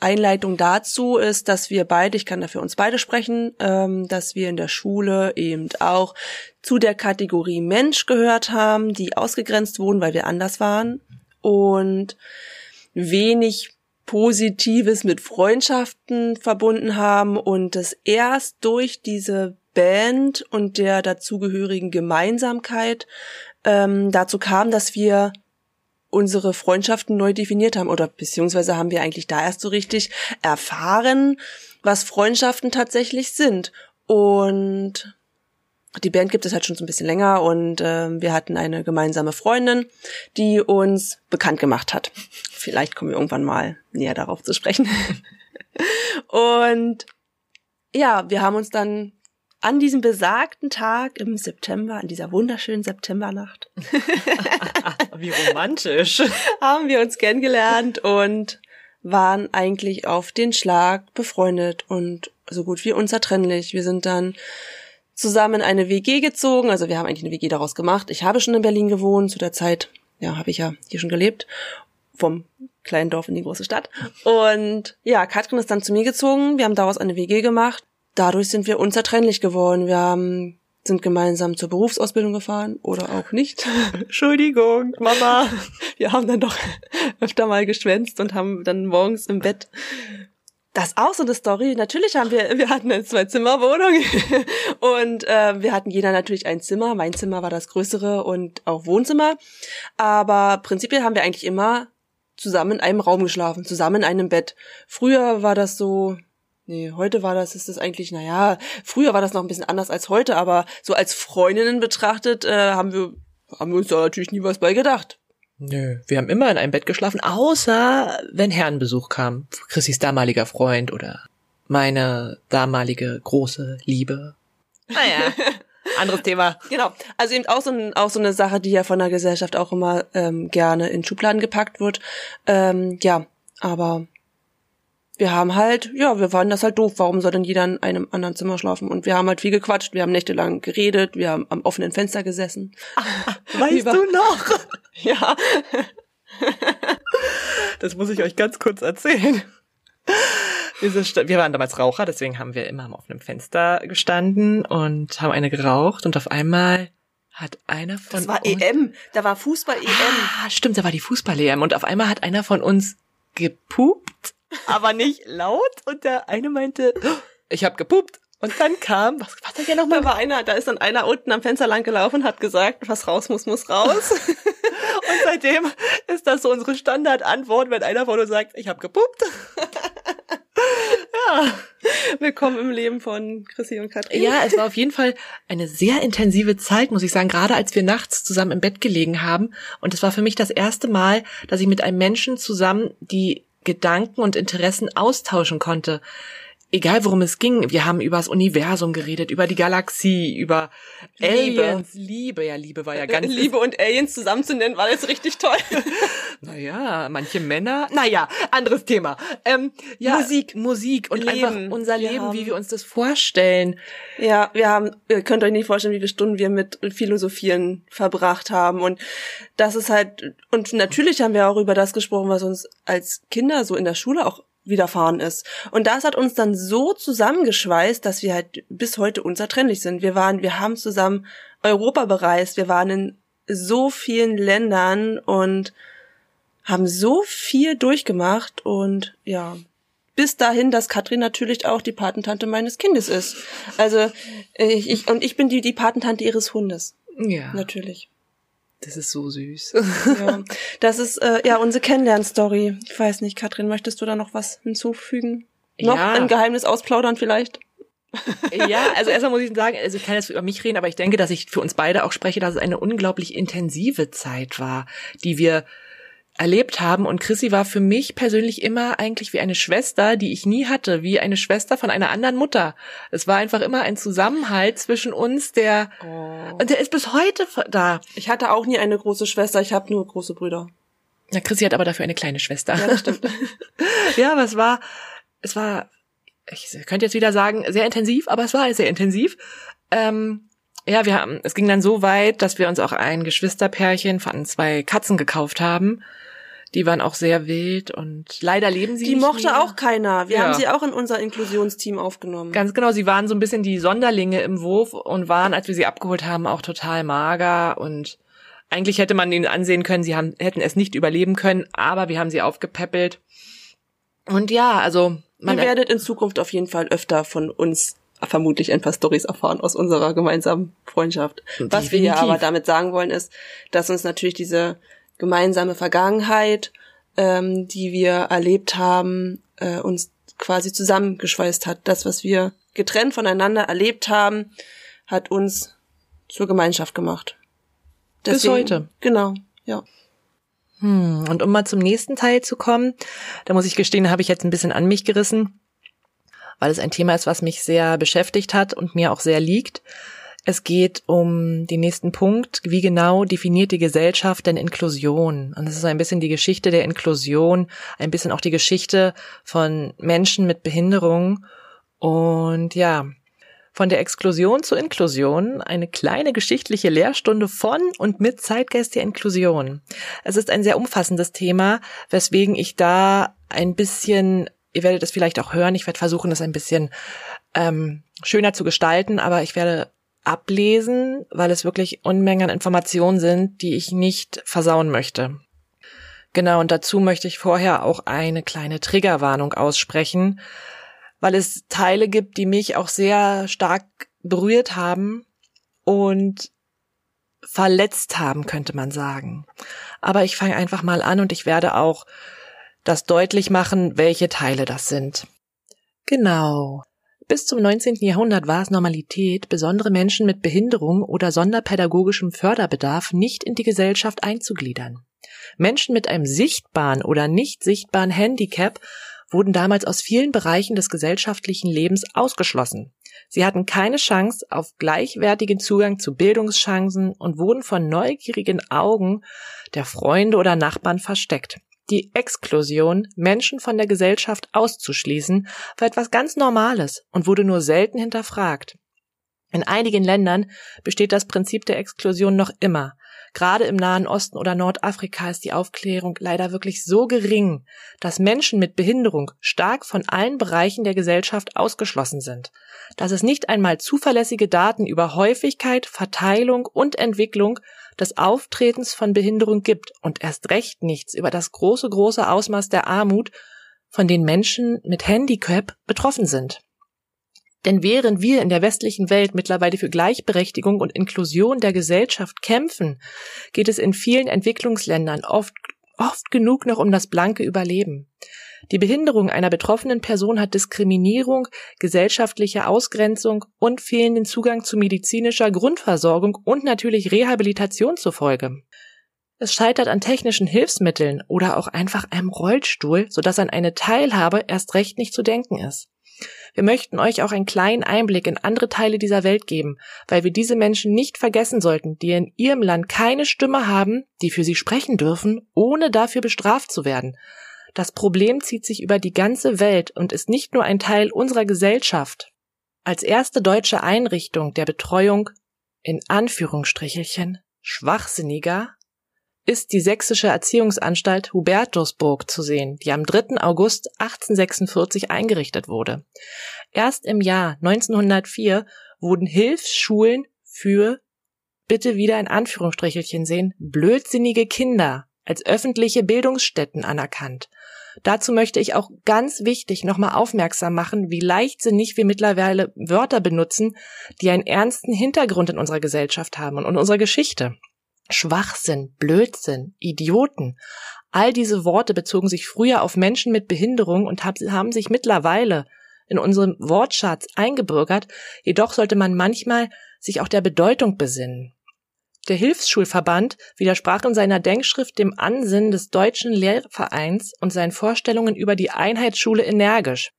Einleitung dazu ist, dass wir beide, ich kann da für uns beide sprechen, ähm, dass wir in der Schule eben auch zu der Kategorie Mensch gehört haben, die ausgegrenzt wurden, weil wir anders waren und wenig Positives mit Freundschaften verbunden haben und es erst durch diese Band und der dazugehörigen Gemeinsamkeit ähm, dazu kam, dass wir unsere Freundschaften neu definiert haben oder beziehungsweise haben wir eigentlich da erst so richtig erfahren, was Freundschaften tatsächlich sind. Und die Band gibt es halt schon so ein bisschen länger und ähm, wir hatten eine gemeinsame Freundin, die uns bekannt gemacht hat. Vielleicht kommen wir irgendwann mal näher darauf zu sprechen. [LAUGHS] und ja, wir haben uns dann an diesem besagten Tag im September, an dieser wunderschönen Septembernacht, [LAUGHS] Wie romantisch. [LAUGHS] haben wir uns kennengelernt und waren eigentlich auf den Schlag befreundet und so gut wie unzertrennlich. Wir sind dann zusammen in eine WG gezogen, also wir haben eigentlich eine WG daraus gemacht. Ich habe schon in Berlin gewohnt, zu der Zeit, ja, habe ich ja hier schon gelebt, vom kleinen Dorf in die große Stadt. Und ja, Katrin ist dann zu mir gezogen, wir haben daraus eine WG gemacht. Dadurch sind wir unzertrennlich geworden. Wir haben sind gemeinsam zur Berufsausbildung gefahren oder auch nicht. [LAUGHS] Entschuldigung, Mama. [LAUGHS] Wir haben dann doch öfter mal geschwänzt und haben dann morgens im Bett das ist auch so eine Story. Natürlich haben wir, wir hatten eine Zwei-Zimmer-Wohnung [LAUGHS] und äh, wir hatten jeder natürlich ein Zimmer. Mein Zimmer war das größere und auch Wohnzimmer. Aber prinzipiell haben wir eigentlich immer zusammen in einem Raum geschlafen, zusammen in einem Bett. Früher war das so, nee, heute war das, ist das eigentlich, naja, früher war das noch ein bisschen anders als heute, aber so als Freundinnen betrachtet, äh, haben wir, haben wir uns da natürlich nie was bei gedacht. Nö, wir haben immer in einem Bett geschlafen, außer wenn Herrenbesuch kam. Chrissys damaliger Freund oder meine damalige große Liebe. Naja, [LAUGHS] anderes Thema. Genau. Also eben auch so, ein, auch so eine Sache, die ja von der Gesellschaft auch immer ähm, gerne in Schubladen gepackt wird. Ähm, ja, aber wir haben halt, ja, wir fanden das halt doof. Warum soll denn jeder in einem anderen Zimmer schlafen? Und wir haben halt viel gequatscht, wir haben nächtelang geredet, wir haben am offenen Fenster gesessen. [LAUGHS] Weißt Über- du noch? [LAUGHS] Ja. [LAUGHS] Das muss ich euch ganz kurz erzählen. Wir waren damals Raucher, deswegen haben wir immer am offenen Fenster gestanden und haben eine geraucht und auf einmal hat einer von Das war uns EM. Da war Fußball-EM. Ah, stimmt, da war die Fußball-EM und auf einmal hat einer von uns gepupt, aber nicht laut und der eine meinte, "Oh, ich hab gepupt und dann kam, was was hat Da nochmal? war einer, da ist dann einer unten am Fenster lang gelaufen und hat gesagt, was raus muss, muss raus. [LAUGHS] Und seitdem ist das so unsere Standardantwort, wenn einer von uns sagt, ich hab gepuppt. [LAUGHS] ja. Willkommen im Leben von Chrissy und Katrin. Ja, es war auf jeden Fall eine sehr intensive Zeit, muss ich sagen, gerade als wir nachts zusammen im Bett gelegen haben. Und es war für mich das erste Mal, dass ich mit einem Menschen zusammen die Gedanken und Interessen austauschen konnte egal worum es ging, wir haben über das Universum geredet, über die Galaxie, über Liebe. Aliens, Liebe, ja, Liebe war ja ganz... Liebe und Aliens zusammenzunennen, war jetzt richtig toll. [LAUGHS] naja, manche Männer, naja, anderes Thema. Ähm, ja, Musik. Musik und Leben. einfach unser Leben, haben, wie wir uns das vorstellen. Ja, wir haben, ihr könnt euch nicht vorstellen, wie viele Stunden wir mit Philosophieren verbracht haben und das ist halt, und natürlich haben wir auch über das gesprochen, was uns als Kinder so in der Schule auch widerfahren ist. Und das hat uns dann so zusammengeschweißt, dass wir halt bis heute unzertrennlich sind. Wir waren, wir haben zusammen Europa bereist, wir waren in so vielen Ländern und haben so viel durchgemacht und ja, bis dahin, dass Katrin natürlich auch die Patentante meines Kindes ist. Also ich, ich und ich bin die die Patentante ihres Hundes. Ja. Natürlich. Das ist so süß. ja, das ist äh, ja unsere Kennenlernstory. Ich weiß nicht, Katrin, möchtest du da noch was hinzufügen? Noch ja. ein Geheimnis ausplaudern vielleicht? ja, also erstmal muss ich sagen, also ich kann jetzt über mich reden, aber ich denke, dass ich für uns beide auch spreche, dass es eine unglaublich intensive Zeit war, die wir erlebt haben. Und Chrissy war für mich persönlich immer eigentlich wie eine Schwester, die ich nie hatte, wie eine Schwester von einer anderen Mutter. Es war einfach immer ein Zusammenhalt zwischen uns, der oh. und der ist bis heute da. Ich hatte auch nie eine große Schwester, ich habe nur große Brüder. Ja, Chrissy hat aber dafür eine kleine Schwester. Ja, das stimmt. [LAUGHS] ja, aber es war, es war, ich könnte jetzt wieder sagen, sehr intensiv, aber es war sehr intensiv. Ähm, ja, wir haben, es ging dann so weit, dass wir uns auch ein Geschwisterpärchen von zwei Katzen gekauft haben die waren auch sehr wild und leider leben sie Die nicht mochte mehr. auch keiner. Wir ja. haben sie auch in unser Inklusionsteam aufgenommen. Ganz genau, sie waren so ein bisschen die Sonderlinge im Wurf und waren, als wir sie abgeholt haben, auch total mager und eigentlich hätte man ihnen ansehen können, sie haben, hätten es nicht überleben können, aber wir haben sie aufgepäppelt. Und ja, also man Ihr werdet in Zukunft auf jeden Fall öfter von uns vermutlich ein paar Stories erfahren aus unserer gemeinsamen Freundschaft. Definitiv. Was wir hier aber damit sagen wollen, ist, dass uns natürlich diese gemeinsame Vergangenheit, ähm, die wir erlebt haben, äh, uns quasi zusammengeschweißt hat. Das, was wir getrennt voneinander erlebt haben, hat uns zur Gemeinschaft gemacht. Deswegen, Bis heute. Genau, ja. Hm, und um mal zum nächsten Teil zu kommen, da muss ich gestehen, habe ich jetzt ein bisschen an mich gerissen, weil es ein Thema ist, was mich sehr beschäftigt hat und mir auch sehr liegt. Es geht um den nächsten Punkt. Wie genau definiert die Gesellschaft denn Inklusion? Und es ist ein bisschen die Geschichte der Inklusion, ein bisschen auch die Geschichte von Menschen mit Behinderung. Und ja, von der Exklusion zur Inklusion, eine kleine geschichtliche Lehrstunde von und mit Zeitgeist Inklusion. Es ist ein sehr umfassendes Thema, weswegen ich da ein bisschen, ihr werdet es vielleicht auch hören, ich werde versuchen, es ein bisschen ähm, schöner zu gestalten, aber ich werde ablesen, weil es wirklich Unmengen an Informationen sind, die ich nicht versauen möchte. Genau, und dazu möchte ich vorher auch eine kleine Triggerwarnung aussprechen, weil es Teile gibt, die mich auch sehr stark berührt haben und verletzt haben, könnte man sagen. Aber ich fange einfach mal an und ich werde auch das deutlich machen, welche Teile das sind. Genau. Bis zum 19. Jahrhundert war es Normalität, besondere Menschen mit Behinderung oder sonderpädagogischem Förderbedarf nicht in die Gesellschaft einzugliedern. Menschen mit einem sichtbaren oder nicht sichtbaren Handicap wurden damals aus vielen Bereichen des gesellschaftlichen Lebens ausgeschlossen. Sie hatten keine Chance auf gleichwertigen Zugang zu Bildungschancen und wurden von neugierigen Augen der Freunde oder Nachbarn versteckt. Die Exklusion, Menschen von der Gesellschaft auszuschließen, war etwas ganz Normales und wurde nur selten hinterfragt. In einigen Ländern besteht das Prinzip der Exklusion noch immer. Gerade im Nahen Osten oder Nordafrika ist die Aufklärung leider wirklich so gering, dass Menschen mit Behinderung stark von allen Bereichen der Gesellschaft ausgeschlossen sind. Dass es nicht einmal zuverlässige Daten über Häufigkeit, Verteilung und Entwicklung des Auftretens von Behinderung gibt und erst recht nichts über das große, große Ausmaß der Armut, von den Menschen mit Handicap betroffen sind. Denn während wir in der westlichen Welt mittlerweile für Gleichberechtigung und Inklusion der Gesellschaft kämpfen, geht es in vielen Entwicklungsländern oft oft genug noch um das blanke Überleben. Die Behinderung einer betroffenen Person hat Diskriminierung, gesellschaftliche Ausgrenzung und fehlenden Zugang zu medizinischer Grundversorgung und natürlich Rehabilitation zur Folge. Es scheitert an technischen Hilfsmitteln oder auch einfach einem Rollstuhl, sodass an eine Teilhabe erst recht nicht zu denken ist. Wir möchten euch auch einen kleinen Einblick in andere Teile dieser Welt geben, weil wir diese Menschen nicht vergessen sollten, die in ihrem Land keine Stimme haben, die für sie sprechen dürfen, ohne dafür bestraft zu werden. Das Problem zieht sich über die ganze Welt und ist nicht nur ein Teil unserer Gesellschaft. Als erste deutsche Einrichtung der Betreuung in Anführungsstrichelchen schwachsinniger ist die sächsische Erziehungsanstalt Hubertusburg zu sehen, die am 3. August 1846 eingerichtet wurde. Erst im Jahr 1904 wurden Hilfsschulen für, bitte wieder in Anführungsstrichelchen sehen, blödsinnige Kinder als öffentliche Bildungsstätten anerkannt. Dazu möchte ich auch ganz wichtig nochmal aufmerksam machen, wie leichtsinnig wir mittlerweile Wörter benutzen, die einen ernsten Hintergrund in unserer Gesellschaft haben und in unserer Geschichte. Schwachsinn, Blödsinn, Idioten. All diese Worte bezogen sich früher auf Menschen mit Behinderung und haben sich mittlerweile in unserem Wortschatz eingebürgert, jedoch sollte man manchmal sich auch der Bedeutung besinnen. Der Hilfsschulverband widersprach in seiner Denkschrift dem Ansinnen des Deutschen Lehrvereins und seinen Vorstellungen über die Einheitsschule energisch.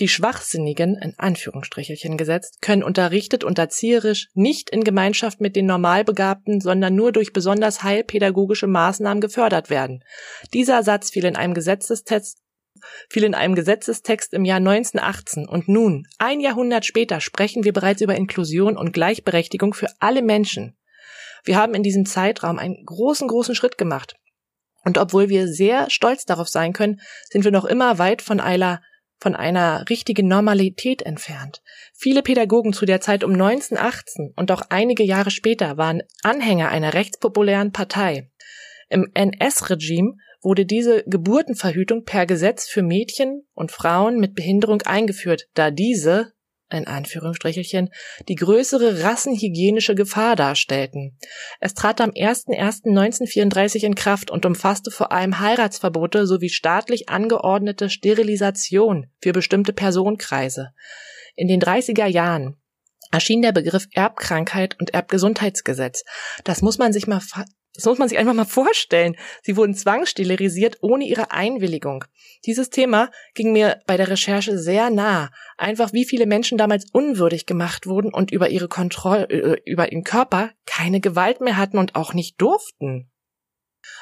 Die Schwachsinnigen, in Anführungsstrichelchen gesetzt, können unterrichtet und erzieherisch nicht in Gemeinschaft mit den Normalbegabten, sondern nur durch besonders heilpädagogische Maßnahmen gefördert werden. Dieser Satz fiel in einem Gesetzestext fiel in einem Gesetzestext im Jahr 1918 und nun, ein Jahrhundert später, sprechen wir bereits über Inklusion und Gleichberechtigung für alle Menschen. Wir haben in diesem Zeitraum einen großen, großen Schritt gemacht. Und obwohl wir sehr stolz darauf sein können, sind wir noch immer weit von einer von einer richtigen Normalität entfernt. Viele Pädagogen zu der Zeit um 1918 und auch einige Jahre später waren Anhänger einer rechtspopulären Partei. Im NS-Regime wurde diese Geburtenverhütung per Gesetz für Mädchen und Frauen mit Behinderung eingeführt, da diese in Anführungsstrichelchen, die größere rassenhygienische Gefahr darstellten. Es trat am 01.01.1934 in Kraft und umfasste vor allem Heiratsverbote sowie staatlich angeordnete Sterilisation für bestimmte Personenkreise. In den 30er Jahren erschien der Begriff Erbkrankheit und Erbgesundheitsgesetz. Das muss man sich mal das muss man sich einfach mal vorstellen. Sie wurden zwangssterilisiert ohne ihre Einwilligung. Dieses Thema ging mir bei der Recherche sehr nah. Einfach wie viele Menschen damals unwürdig gemacht wurden und über ihre Kontrolle, äh, über ihren Körper keine Gewalt mehr hatten und auch nicht durften.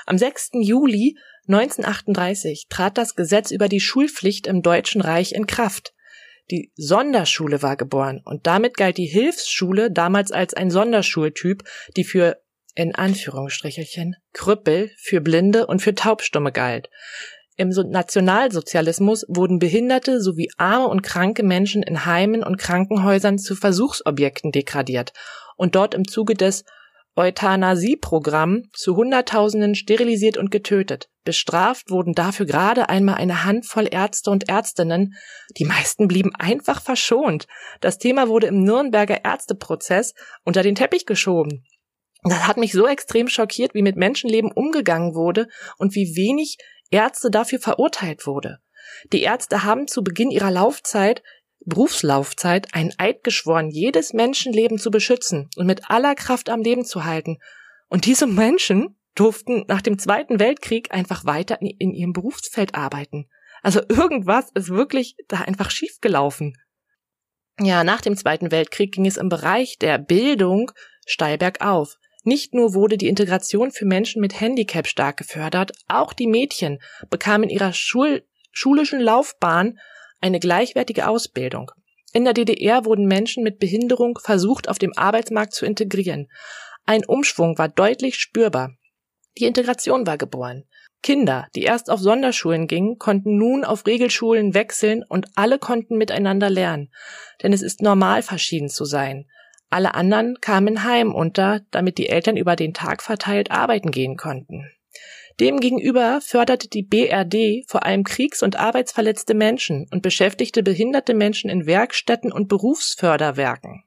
Am 6. Juli 1938 trat das Gesetz über die Schulpflicht im Deutschen Reich in Kraft. Die Sonderschule war geboren und damit galt die Hilfsschule damals als ein Sonderschultyp, die für in Anführungsstrichelchen Krüppel für Blinde und für Taubstumme galt. Im Nationalsozialismus wurden Behinderte sowie arme und kranke Menschen in Heimen und Krankenhäusern zu Versuchsobjekten degradiert und dort im Zuge des Euthanasie-Programm zu Hunderttausenden sterilisiert und getötet. Bestraft wurden dafür gerade einmal eine Handvoll Ärzte und Ärztinnen. Die meisten blieben einfach verschont. Das Thema wurde im Nürnberger Ärzteprozess unter den Teppich geschoben. Das hat mich so extrem schockiert, wie mit Menschenleben umgegangen wurde und wie wenig Ärzte dafür verurteilt wurde. Die Ärzte haben zu Beginn ihrer Laufzeit, Berufslaufzeit, einen Eid geschworen, jedes Menschenleben zu beschützen und mit aller Kraft am Leben zu halten. Und diese Menschen durften nach dem Zweiten Weltkrieg einfach weiter in ihrem Berufsfeld arbeiten. Also irgendwas ist wirklich da einfach schiefgelaufen. Ja, nach dem Zweiten Weltkrieg ging es im Bereich der Bildung steil bergauf. Nicht nur wurde die Integration für Menschen mit Handicap stark gefördert, auch die Mädchen bekamen in ihrer Schul schulischen Laufbahn eine gleichwertige Ausbildung. In der DDR wurden Menschen mit Behinderung versucht, auf dem Arbeitsmarkt zu integrieren. Ein Umschwung war deutlich spürbar. Die Integration war geboren. Kinder, die erst auf Sonderschulen gingen, konnten nun auf Regelschulen wechseln und alle konnten miteinander lernen. Denn es ist normal, verschieden zu sein. Alle anderen kamen heim unter, damit die Eltern über den Tag verteilt arbeiten gehen konnten. Demgegenüber förderte die BRD vor allem kriegs- und arbeitsverletzte Menschen und beschäftigte behinderte Menschen in Werkstätten und Berufsförderwerken.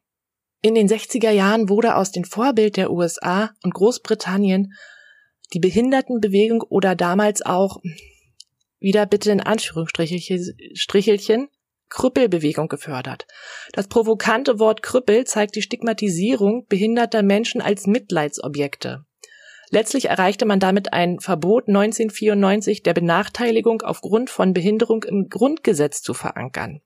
In den 60er Jahren wurde aus dem Vorbild der USA und Großbritannien die Behindertenbewegung oder damals auch, wieder bitte in Anführungsstrichelchen, Krüppelbewegung gefördert. Das provokante Wort Krüppel zeigt die Stigmatisierung behinderter Menschen als Mitleidsobjekte. Letztlich erreichte man damit ein Verbot 1994 der Benachteiligung aufgrund von Behinderung im Grundgesetz zu verankern.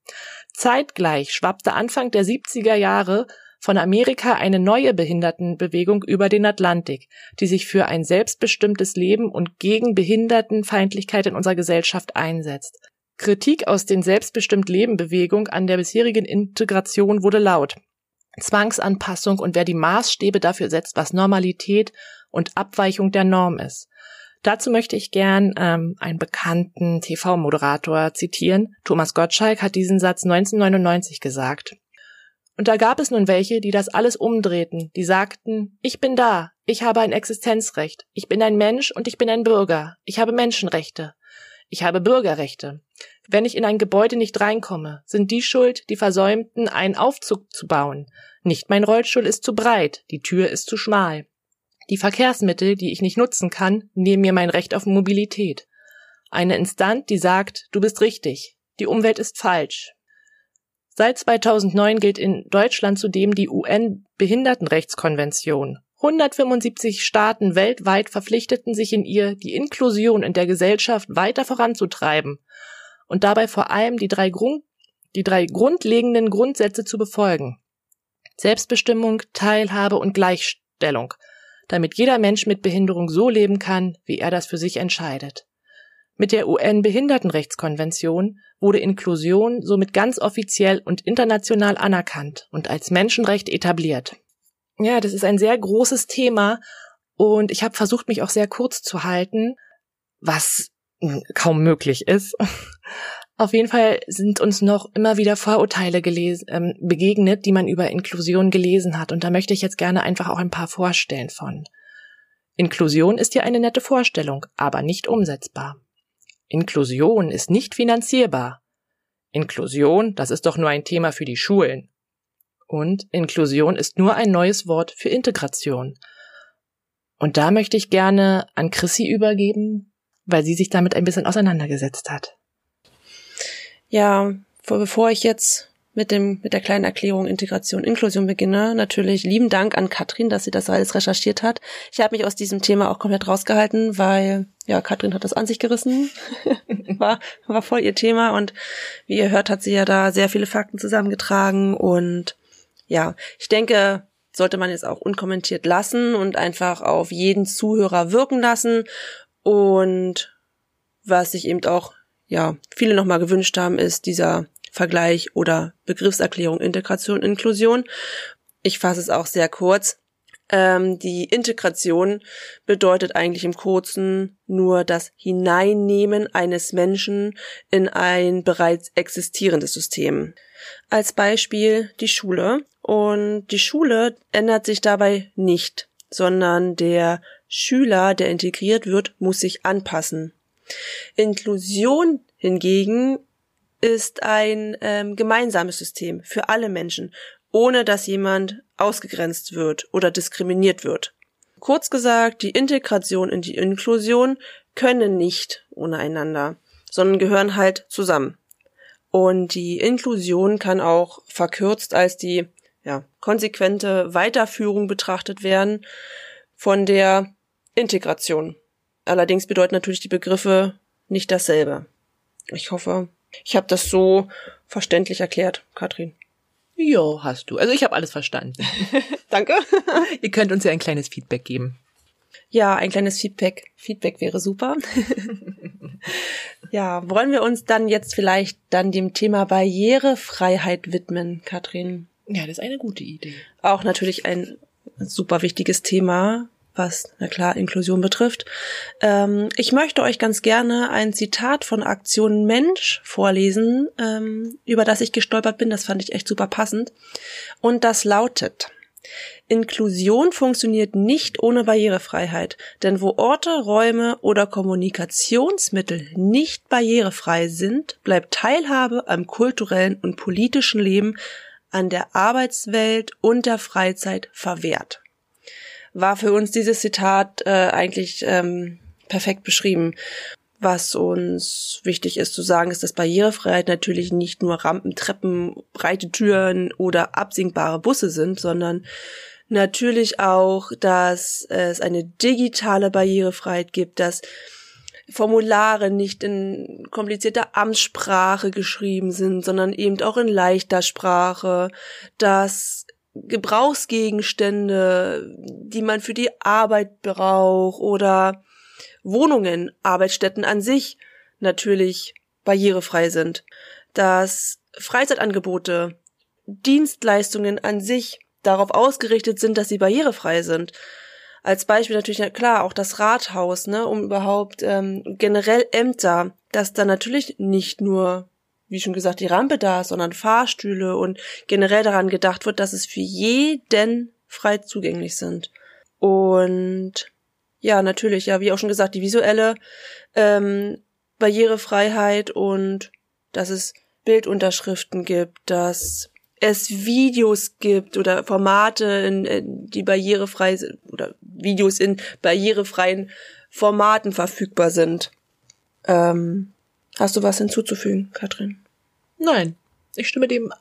Zeitgleich schwappte Anfang der 70er Jahre von Amerika eine neue Behindertenbewegung über den Atlantik, die sich für ein selbstbestimmtes Leben und gegen Behindertenfeindlichkeit in unserer Gesellschaft einsetzt. Kritik aus den Selbstbestimmt Leben Bewegung an der bisherigen Integration wurde laut. Zwangsanpassung und wer die Maßstäbe dafür setzt, was Normalität und Abweichung der Norm ist. Dazu möchte ich gern ähm, einen bekannten TV-Moderator zitieren. Thomas Gottschalk hat diesen Satz 1999 gesagt. Und da gab es nun welche, die das alles umdrehten, die sagten, ich bin da, ich habe ein Existenzrecht, ich bin ein Mensch und ich bin ein Bürger, ich habe Menschenrechte, ich habe Bürgerrechte. Wenn ich in ein Gebäude nicht reinkomme, sind die schuld, die versäumten, einen Aufzug zu bauen. Nicht mein Rollstuhl ist zu breit, die Tür ist zu schmal. Die Verkehrsmittel, die ich nicht nutzen kann, nehmen mir mein Recht auf Mobilität. Eine Instanz, die sagt, du bist richtig, die Umwelt ist falsch. Seit 2009 gilt in Deutschland zudem die UN-Behindertenrechtskonvention. 175 Staaten weltweit verpflichteten sich in ihr, die Inklusion in der Gesellschaft weiter voranzutreiben und dabei vor allem die drei, Grund, die drei grundlegenden Grundsätze zu befolgen. Selbstbestimmung, Teilhabe und Gleichstellung – damit jeder Mensch mit Behinderung so leben kann, wie er das für sich entscheidet. Mit der UN-Behindertenrechtskonvention wurde Inklusion somit ganz offiziell und international anerkannt und als Menschenrecht etabliert. Ja, das ist ein sehr großes Thema und ich habe versucht, mich auch sehr kurz zu halten, was kaum möglich ist. Auf jeden Fall sind uns noch immer wieder Vorurteile gelesen, ähm, begegnet, die man über Inklusion gelesen hat. Und da möchte ich jetzt gerne einfach auch ein paar vorstellen von. Inklusion ist ja eine nette Vorstellung, aber nicht umsetzbar. Inklusion ist nicht finanzierbar. Inklusion, das ist doch nur ein Thema für die Schulen. Und Inklusion ist nur ein neues Wort für Integration. Und da möchte ich gerne an Chrissy übergeben, weil sie sich damit ein bisschen auseinandergesetzt hat. Ja, bevor ich jetzt mit dem mit der kleinen Erklärung Integration Inklusion beginne, natürlich lieben Dank an Katrin, dass sie das alles recherchiert hat. Ich habe mich aus diesem Thema auch komplett rausgehalten, weil ja Katrin hat das an sich gerissen, [LAUGHS] war war voll ihr Thema und wie ihr hört, hat sie ja da sehr viele Fakten zusammengetragen und ja, ich denke, sollte man jetzt auch unkommentiert lassen und einfach auf jeden Zuhörer wirken lassen und was ich eben auch ja, viele nochmal gewünscht haben, ist dieser Vergleich oder Begriffserklärung Integration, Inklusion. Ich fasse es auch sehr kurz. Ähm, die Integration bedeutet eigentlich im Kurzen nur das Hineinnehmen eines Menschen in ein bereits existierendes System. Als Beispiel die Schule. Und die Schule ändert sich dabei nicht, sondern der Schüler, der integriert wird, muss sich anpassen. Inklusion hingegen ist ein ähm, gemeinsames System für alle Menschen, ohne dass jemand ausgegrenzt wird oder diskriminiert wird. Kurz gesagt, die Integration in die Inklusion können nicht ohne einander, sondern gehören halt zusammen. Und die Inklusion kann auch verkürzt als die ja, konsequente Weiterführung betrachtet werden von der Integration. Allerdings bedeuten natürlich die Begriffe nicht dasselbe. Ich hoffe, ich habe das so verständlich erklärt, Katrin. Ja, hast du. Also ich habe alles verstanden. [LAUGHS] Danke. [LAUGHS] Ihr könnt uns ja ein kleines Feedback geben. Ja, ein kleines Feedback. Feedback wäre super. [LAUGHS] ja, wollen wir uns dann jetzt vielleicht dann dem Thema Barrierefreiheit widmen, Katrin? Ja, das ist eine gute Idee. Auch natürlich ein super wichtiges Thema, was, na klar, Inklusion betrifft. Ähm, ich möchte euch ganz gerne ein Zitat von Aktion Mensch vorlesen, ähm, über das ich gestolpert bin. Das fand ich echt super passend. Und das lautet, Inklusion funktioniert nicht ohne Barrierefreiheit, denn wo Orte, Räume oder Kommunikationsmittel nicht barrierefrei sind, bleibt Teilhabe am kulturellen und politischen Leben, an der Arbeitswelt und der Freizeit verwehrt. War für uns dieses Zitat äh, eigentlich ähm, perfekt beschrieben. Was uns wichtig ist zu sagen, ist, dass Barrierefreiheit natürlich nicht nur Rampen, Treppen, breite Türen oder absinkbare Busse sind, sondern natürlich auch, dass es eine digitale Barrierefreiheit gibt, dass Formulare nicht in komplizierter Amtssprache geschrieben sind, sondern eben auch in leichter Sprache, dass Gebrauchsgegenstände, die man für die Arbeit braucht oder Wohnungen, Arbeitsstätten an sich natürlich barrierefrei sind, dass Freizeitangebote, Dienstleistungen an sich darauf ausgerichtet sind, dass sie barrierefrei sind. Als Beispiel natürlich, ja, klar, auch das Rathaus, ne, um überhaupt ähm, generell Ämter, dass da natürlich nicht nur, wie schon gesagt, die Rampe da ist, sondern Fahrstühle und generell daran gedacht wird, dass es für jeden frei zugänglich sind. Und ja, natürlich, ja, wie auch schon gesagt, die visuelle ähm, Barrierefreiheit und dass es Bildunterschriften gibt, dass es Videos gibt oder Formate, in, in, die barrierefrei sind oder Videos in barrierefreien Formaten verfügbar sind. Ähm, hast du was hinzuzufügen, Katrin? Nein, ich stimme dem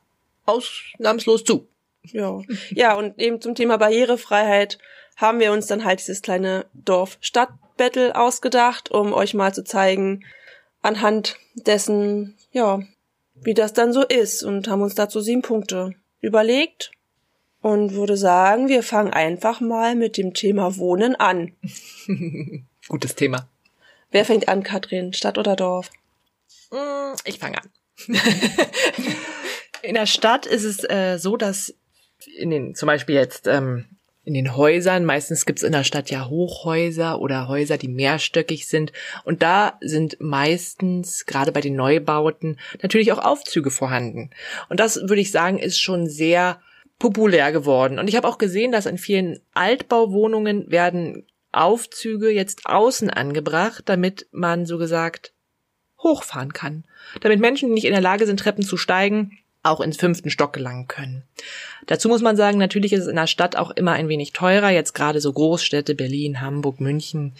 ausnahmslos zu. Ja, ja und eben zum Thema Barrierefreiheit haben wir uns dann halt dieses kleine Dorf-Stadt-Battle ausgedacht, um euch mal zu zeigen, anhand dessen, ja, wie das dann so ist und haben uns dazu sieben Punkte überlegt und würde sagen, wir fangen einfach mal mit dem Thema Wohnen an. [LAUGHS] Gutes Thema. Wer fängt an, Katrin? Stadt oder Dorf? Mm, ich fange an. [LAUGHS] in der Stadt ist es äh, so, dass in den, zum Beispiel jetzt ähm, in den Häusern. Meistens gibt's in der Stadt ja Hochhäuser oder Häuser, die mehrstöckig sind. Und da sind meistens, gerade bei den Neubauten, natürlich auch Aufzüge vorhanden. Und das würde ich sagen, ist schon sehr populär geworden. Und ich habe auch gesehen, dass in vielen Altbauwohnungen werden Aufzüge jetzt außen angebracht, damit man so gesagt hochfahren kann. Damit Menschen, die nicht in der Lage sind, Treppen zu steigen, auch ins fünften Stock gelangen können. Dazu muss man sagen, natürlich ist es in der Stadt auch immer ein wenig teurer. Jetzt gerade so Großstädte, Berlin, Hamburg, München,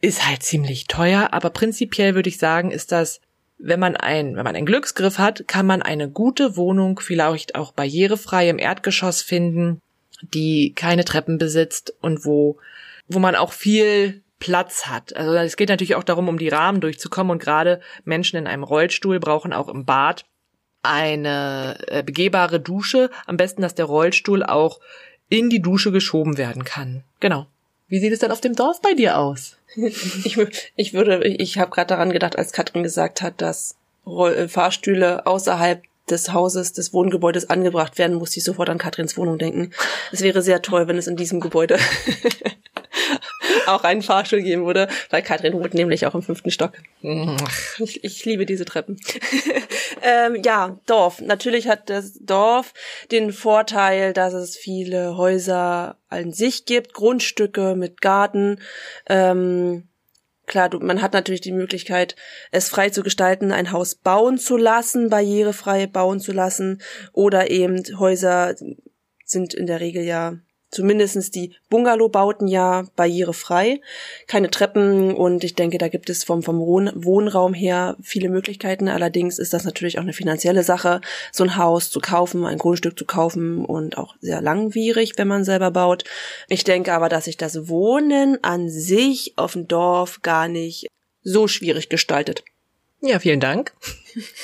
ist halt ziemlich teuer. Aber prinzipiell würde ich sagen, ist das, wenn man ein, wenn man einen Glücksgriff hat, kann man eine gute Wohnung vielleicht auch barrierefrei im Erdgeschoss finden, die keine Treppen besitzt und wo, wo man auch viel Platz hat. Also es geht natürlich auch darum, um die Rahmen durchzukommen und gerade Menschen in einem Rollstuhl brauchen auch im Bad eine äh, begehbare Dusche. Am besten, dass der Rollstuhl auch in die Dusche geschoben werden kann. Genau. Wie sieht es dann auf dem Dorf bei dir aus? ich, ich würde, ich habe gerade daran gedacht, als Katrin gesagt hat, dass äh, Fahrstühle außerhalb des Hauses, des Wohngebäudes angebracht werden, musste ich sofort an Katrins Wohnung denken. Es wäre sehr toll, wenn es in diesem Gebäude [LAUGHS] auch einen Fahrstuhl geben würde, weil Katrin wohnt nämlich auch im fünften Stock. Ich, ich liebe diese Treppen. [LAUGHS] ähm, ja, Dorf. Natürlich hat das Dorf den Vorteil, dass es viele Häuser an sich gibt, Grundstücke mit Garten. Ähm, klar, du, man hat natürlich die Möglichkeit, es frei zu gestalten, ein Haus bauen zu lassen, barrierefrei bauen zu lassen, oder eben Häuser sind in der Regel ja zumindestens die Bungalow-Bauten ja barrierefrei, keine Treppen und ich denke, da gibt es vom, vom Wohnraum her viele Möglichkeiten. Allerdings ist das natürlich auch eine finanzielle Sache, so ein Haus zu kaufen, ein Grundstück zu kaufen und auch sehr langwierig, wenn man selber baut. Ich denke aber, dass sich das Wohnen an sich auf dem Dorf gar nicht so schwierig gestaltet. Ja, vielen Dank.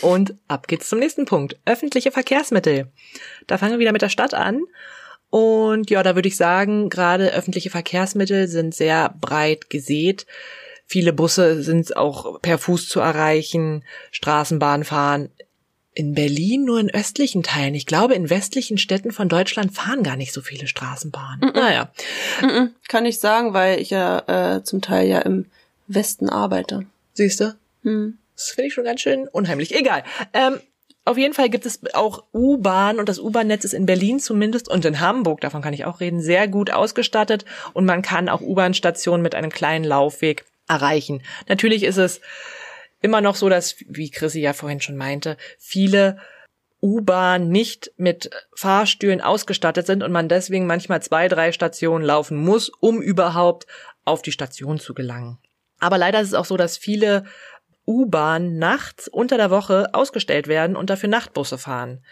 Und ab geht's zum nächsten Punkt. Öffentliche Verkehrsmittel. Da fangen wir wieder mit der Stadt an. Und ja, da würde ich sagen, gerade öffentliche Verkehrsmittel sind sehr breit gesät. Viele Busse sind auch per Fuß zu erreichen, Straßenbahn fahren. In Berlin nur in östlichen Teilen. Ich glaube, in westlichen Städten von Deutschland fahren gar nicht so viele Straßenbahnen. Mm -mm. Naja. Mm Kann ich sagen, weil ich ja äh, zum Teil ja im Westen arbeite. Siehst du? Hm. Das finde ich schon ganz schön unheimlich. Egal. Ähm, auf jeden Fall gibt es auch U-Bahn und das U-Bahn-Netz ist in Berlin zumindest und in Hamburg, davon kann ich auch reden, sehr gut ausgestattet und man kann auch U-Bahn-Stationen mit einem kleinen Laufweg erreichen. Natürlich ist es immer noch so, dass, wie Chrissy ja vorhin schon meinte, viele U-Bahn nicht mit Fahrstühlen ausgestattet sind und man deswegen manchmal zwei, drei Stationen laufen muss, um überhaupt auf die Station zu gelangen. Aber leider ist es auch so, dass viele U-Bahn nachts unter der Woche ausgestellt werden und dafür Nachtbusse fahren.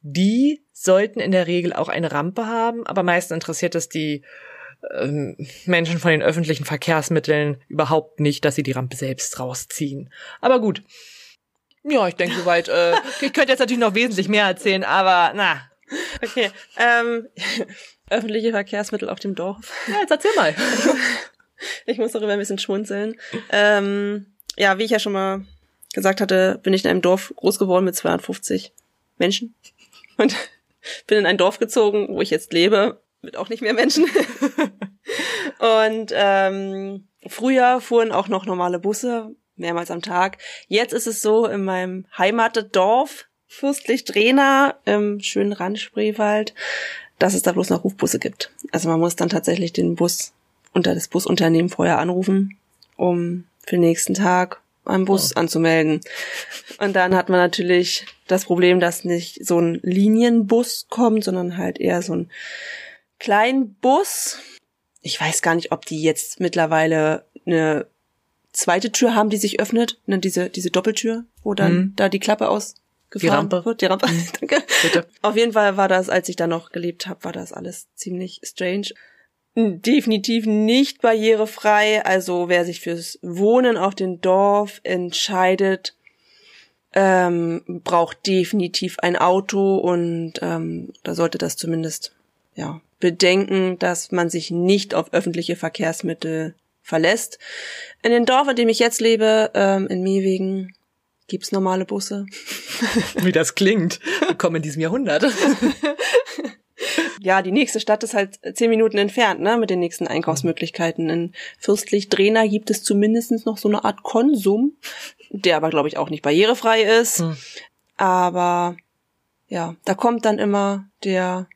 Die sollten in der Regel auch eine Rampe haben, aber meistens interessiert es die ähm, Menschen von den öffentlichen Verkehrsmitteln überhaupt nicht, dass sie die Rampe selbst rausziehen. Aber gut, ja, ich denke soweit. Äh, [LAUGHS] ich könnte jetzt natürlich noch wesentlich mehr erzählen, aber na. Okay. Ähm, [LAUGHS] öffentliche Verkehrsmittel auf dem Dorf. Ja, jetzt erzähl mal. [LAUGHS] ich muss darüber ein bisschen schmunzeln. Ähm, ja, wie ich ja schon mal gesagt hatte, bin ich in einem Dorf groß geworden mit 250 Menschen. Und [LAUGHS] bin in ein Dorf gezogen, wo ich jetzt lebe, mit auch nicht mehr Menschen. [LAUGHS] Und ähm, früher fuhren auch noch normale Busse, mehrmals am Tag. Jetzt ist es so, in meinem Heimatdorf, Fürstlich Drehna, im schönen Randspreewald, dass es da bloß noch Rufbusse gibt. Also man muss dann tatsächlich den Bus unter das Busunternehmen vorher anrufen, um für den nächsten Tag einen Bus oh. anzumelden. Und dann hat man natürlich das Problem, dass nicht so ein Linienbus kommt, sondern halt eher so ein kleinen Bus. Ich weiß gar nicht, ob die jetzt mittlerweile eine zweite Tür haben, die sich öffnet, ne, diese, diese Doppeltür, wo dann mhm. da die Klappe ausgefahren die Rampe. wird. Die Rampe. Mhm. [LAUGHS] Danke. Bitte. Auf jeden Fall war das, als ich da noch gelebt habe, war das alles ziemlich strange. Definitiv nicht barrierefrei. Also wer sich fürs Wohnen auf dem Dorf entscheidet, ähm, braucht definitiv ein Auto und ähm, da sollte das zumindest ja bedenken, dass man sich nicht auf öffentliche Verkehrsmittel verlässt. In dem Dorf, in dem ich jetzt lebe, ähm, in Miewegen, gibt's normale Busse. Wie das klingt. Willkommen in diesem Jahrhundert. [LAUGHS] ja, die nächste Stadt ist halt zehn Minuten entfernt, ne, mit den nächsten Einkaufsmöglichkeiten. In Fürstlich Drehna gibt es zumindest noch so eine Art Konsum, der aber, glaube ich, auch nicht barrierefrei ist. Hm. Aber ja, da kommt dann immer der,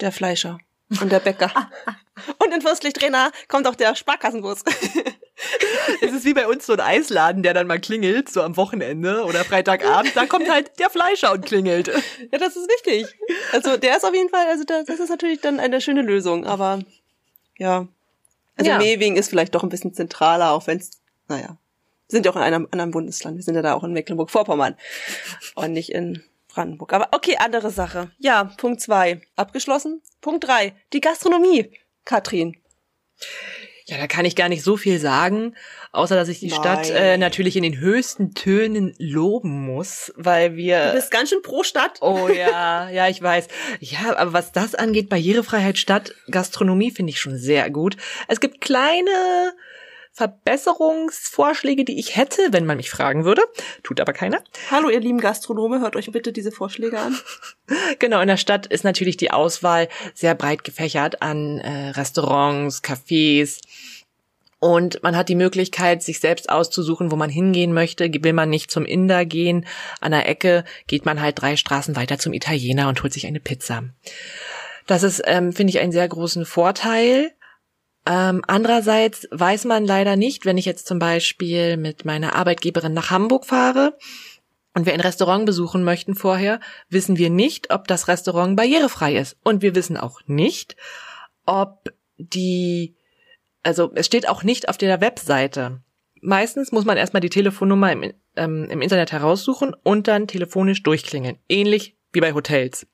der Fleischer und der Bäcker. [LAUGHS] Und in Fürstlich-Trainer kommt auch der Sparkassenbus. [LAUGHS] es ist wie bei uns so ein Eisladen, der dann mal klingelt, so am Wochenende oder Freitagabend. Da kommt halt der Fleischer und klingelt. Ja, das ist wichtig. Also der ist auf jeden Fall, also das ist natürlich dann eine schöne Lösung. Aber ja, also ja. Mewing ist vielleicht doch ein bisschen zentraler, auch wenn es, naja, wir sind ja auch in einem anderen Bundesland. Wir sind ja da auch in Mecklenburg-Vorpommern und nicht in Brandenburg. Aber okay, andere Sache. Ja, Punkt zwei abgeschlossen. Punkt drei die Gastronomie. Katrin. Ja, da kann ich gar nicht so viel sagen, außer dass ich die Nein. Stadt äh, natürlich in den höchsten Tönen loben muss, weil wir. Du bist ganz schön pro Stadt. Oh ja, [LAUGHS] ja, ich weiß. Ja, aber was das angeht, Barrierefreiheit Stadt, Gastronomie finde ich schon sehr gut. Es gibt kleine Verbesserungsvorschläge, die ich hätte, wenn man mich fragen würde. Tut aber keiner. Hallo, ihr lieben Gastronome, hört euch bitte diese Vorschläge an. [LAUGHS] genau, in der Stadt ist natürlich die Auswahl sehr breit gefächert an äh, Restaurants, Cafés. Und man hat die Möglichkeit, sich selbst auszusuchen, wo man hingehen möchte. Will man nicht zum Inder gehen, an der Ecke geht man halt drei Straßen weiter zum Italiener und holt sich eine Pizza. Das ist, ähm, finde ich, einen sehr großen Vorteil. Ähm, andererseits weiß man leider nicht, wenn ich jetzt zum Beispiel mit meiner Arbeitgeberin nach Hamburg fahre und wir ein Restaurant besuchen möchten vorher, wissen wir nicht, ob das Restaurant barrierefrei ist. Und wir wissen auch nicht, ob die, also es steht auch nicht auf der Webseite. Meistens muss man erstmal die Telefonnummer im, ähm, im Internet heraussuchen und dann telefonisch durchklingeln. Ähnlich wie bei Hotels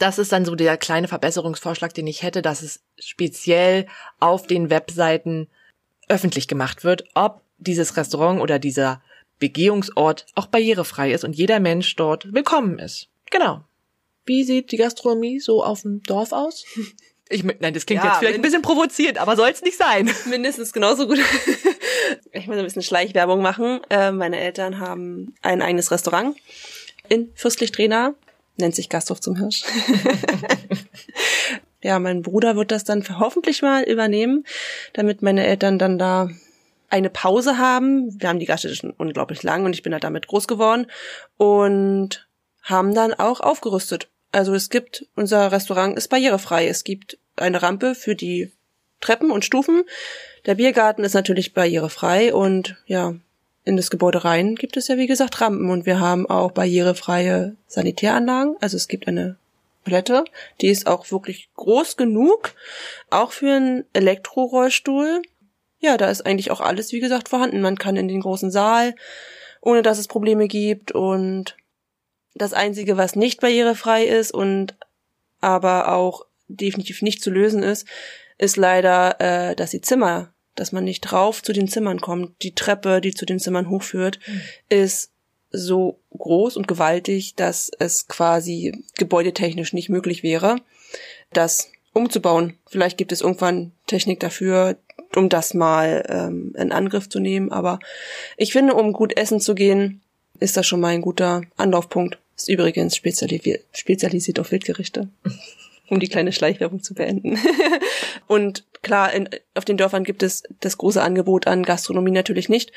das ist dann so der kleine Verbesserungsvorschlag, den ich hätte, dass es speziell auf den Webseiten öffentlich gemacht wird, ob dieses Restaurant oder dieser Begehungsort auch barrierefrei ist und jeder Mensch dort willkommen ist. Genau. Wie sieht die Gastronomie so auf dem Dorf aus? [LAUGHS] Ich, nein, das klingt ja, jetzt vielleicht ein bisschen provoziert, aber soll es nicht sein. [LAUGHS] Mindestens genauso gut. [LAUGHS] Ich muss ein bisschen Schleichwerbung machen. Äh, meine Eltern haben ein eigenes Restaurant in Fürstlich Drehna nennt sich Gasthof zum Hirsch. [LAUGHS] ja, mein Bruder wird das dann hoffentlich mal übernehmen, damit meine Eltern dann da eine Pause haben. Wir haben die Gaststätte schon unglaublich lang und ich bin da damit groß geworden und haben dann auch aufgerüstet. Also es gibt, unser Restaurant ist barrierefrei. Es gibt eine Rampe für die Treppen und Stufen. Der Biergarten ist natürlich barrierefrei und ja, in das Gebäude rein gibt es ja wie gesagt Rampen und wir haben auch barrierefreie Sanitäranlagen. Also es gibt eine Toilette, die ist auch wirklich groß genug, auch für einen Elektrorollstuhl. Ja, da ist eigentlich auch alles wie gesagt vorhanden. Man kann in den großen Saal, ohne dass es Probleme gibt und das einzige, was nicht barrierefrei ist und aber auch definitiv nicht zu lösen ist, ist leider, äh, dass die Zimmer dass man nicht drauf zu den Zimmern kommt. Die Treppe, die zu den Zimmern hochführt, mhm. ist so groß und gewaltig, dass es quasi gebäudetechnisch nicht möglich wäre, das umzubauen. Vielleicht gibt es irgendwann Technik dafür, um das mal ähm, in Angriff zu nehmen. Aber ich finde, um gut essen zu gehen, ist das schon mal ein guter Anlaufpunkt. Ist übrigens spezialisiert, spezialisiert auf Wildgerichte. [LAUGHS] um die kleine Schleichwerbung zu beenden. [LAUGHS] und klar, in, auf den Dörfern gibt es das große Angebot an Gastronomie natürlich nicht.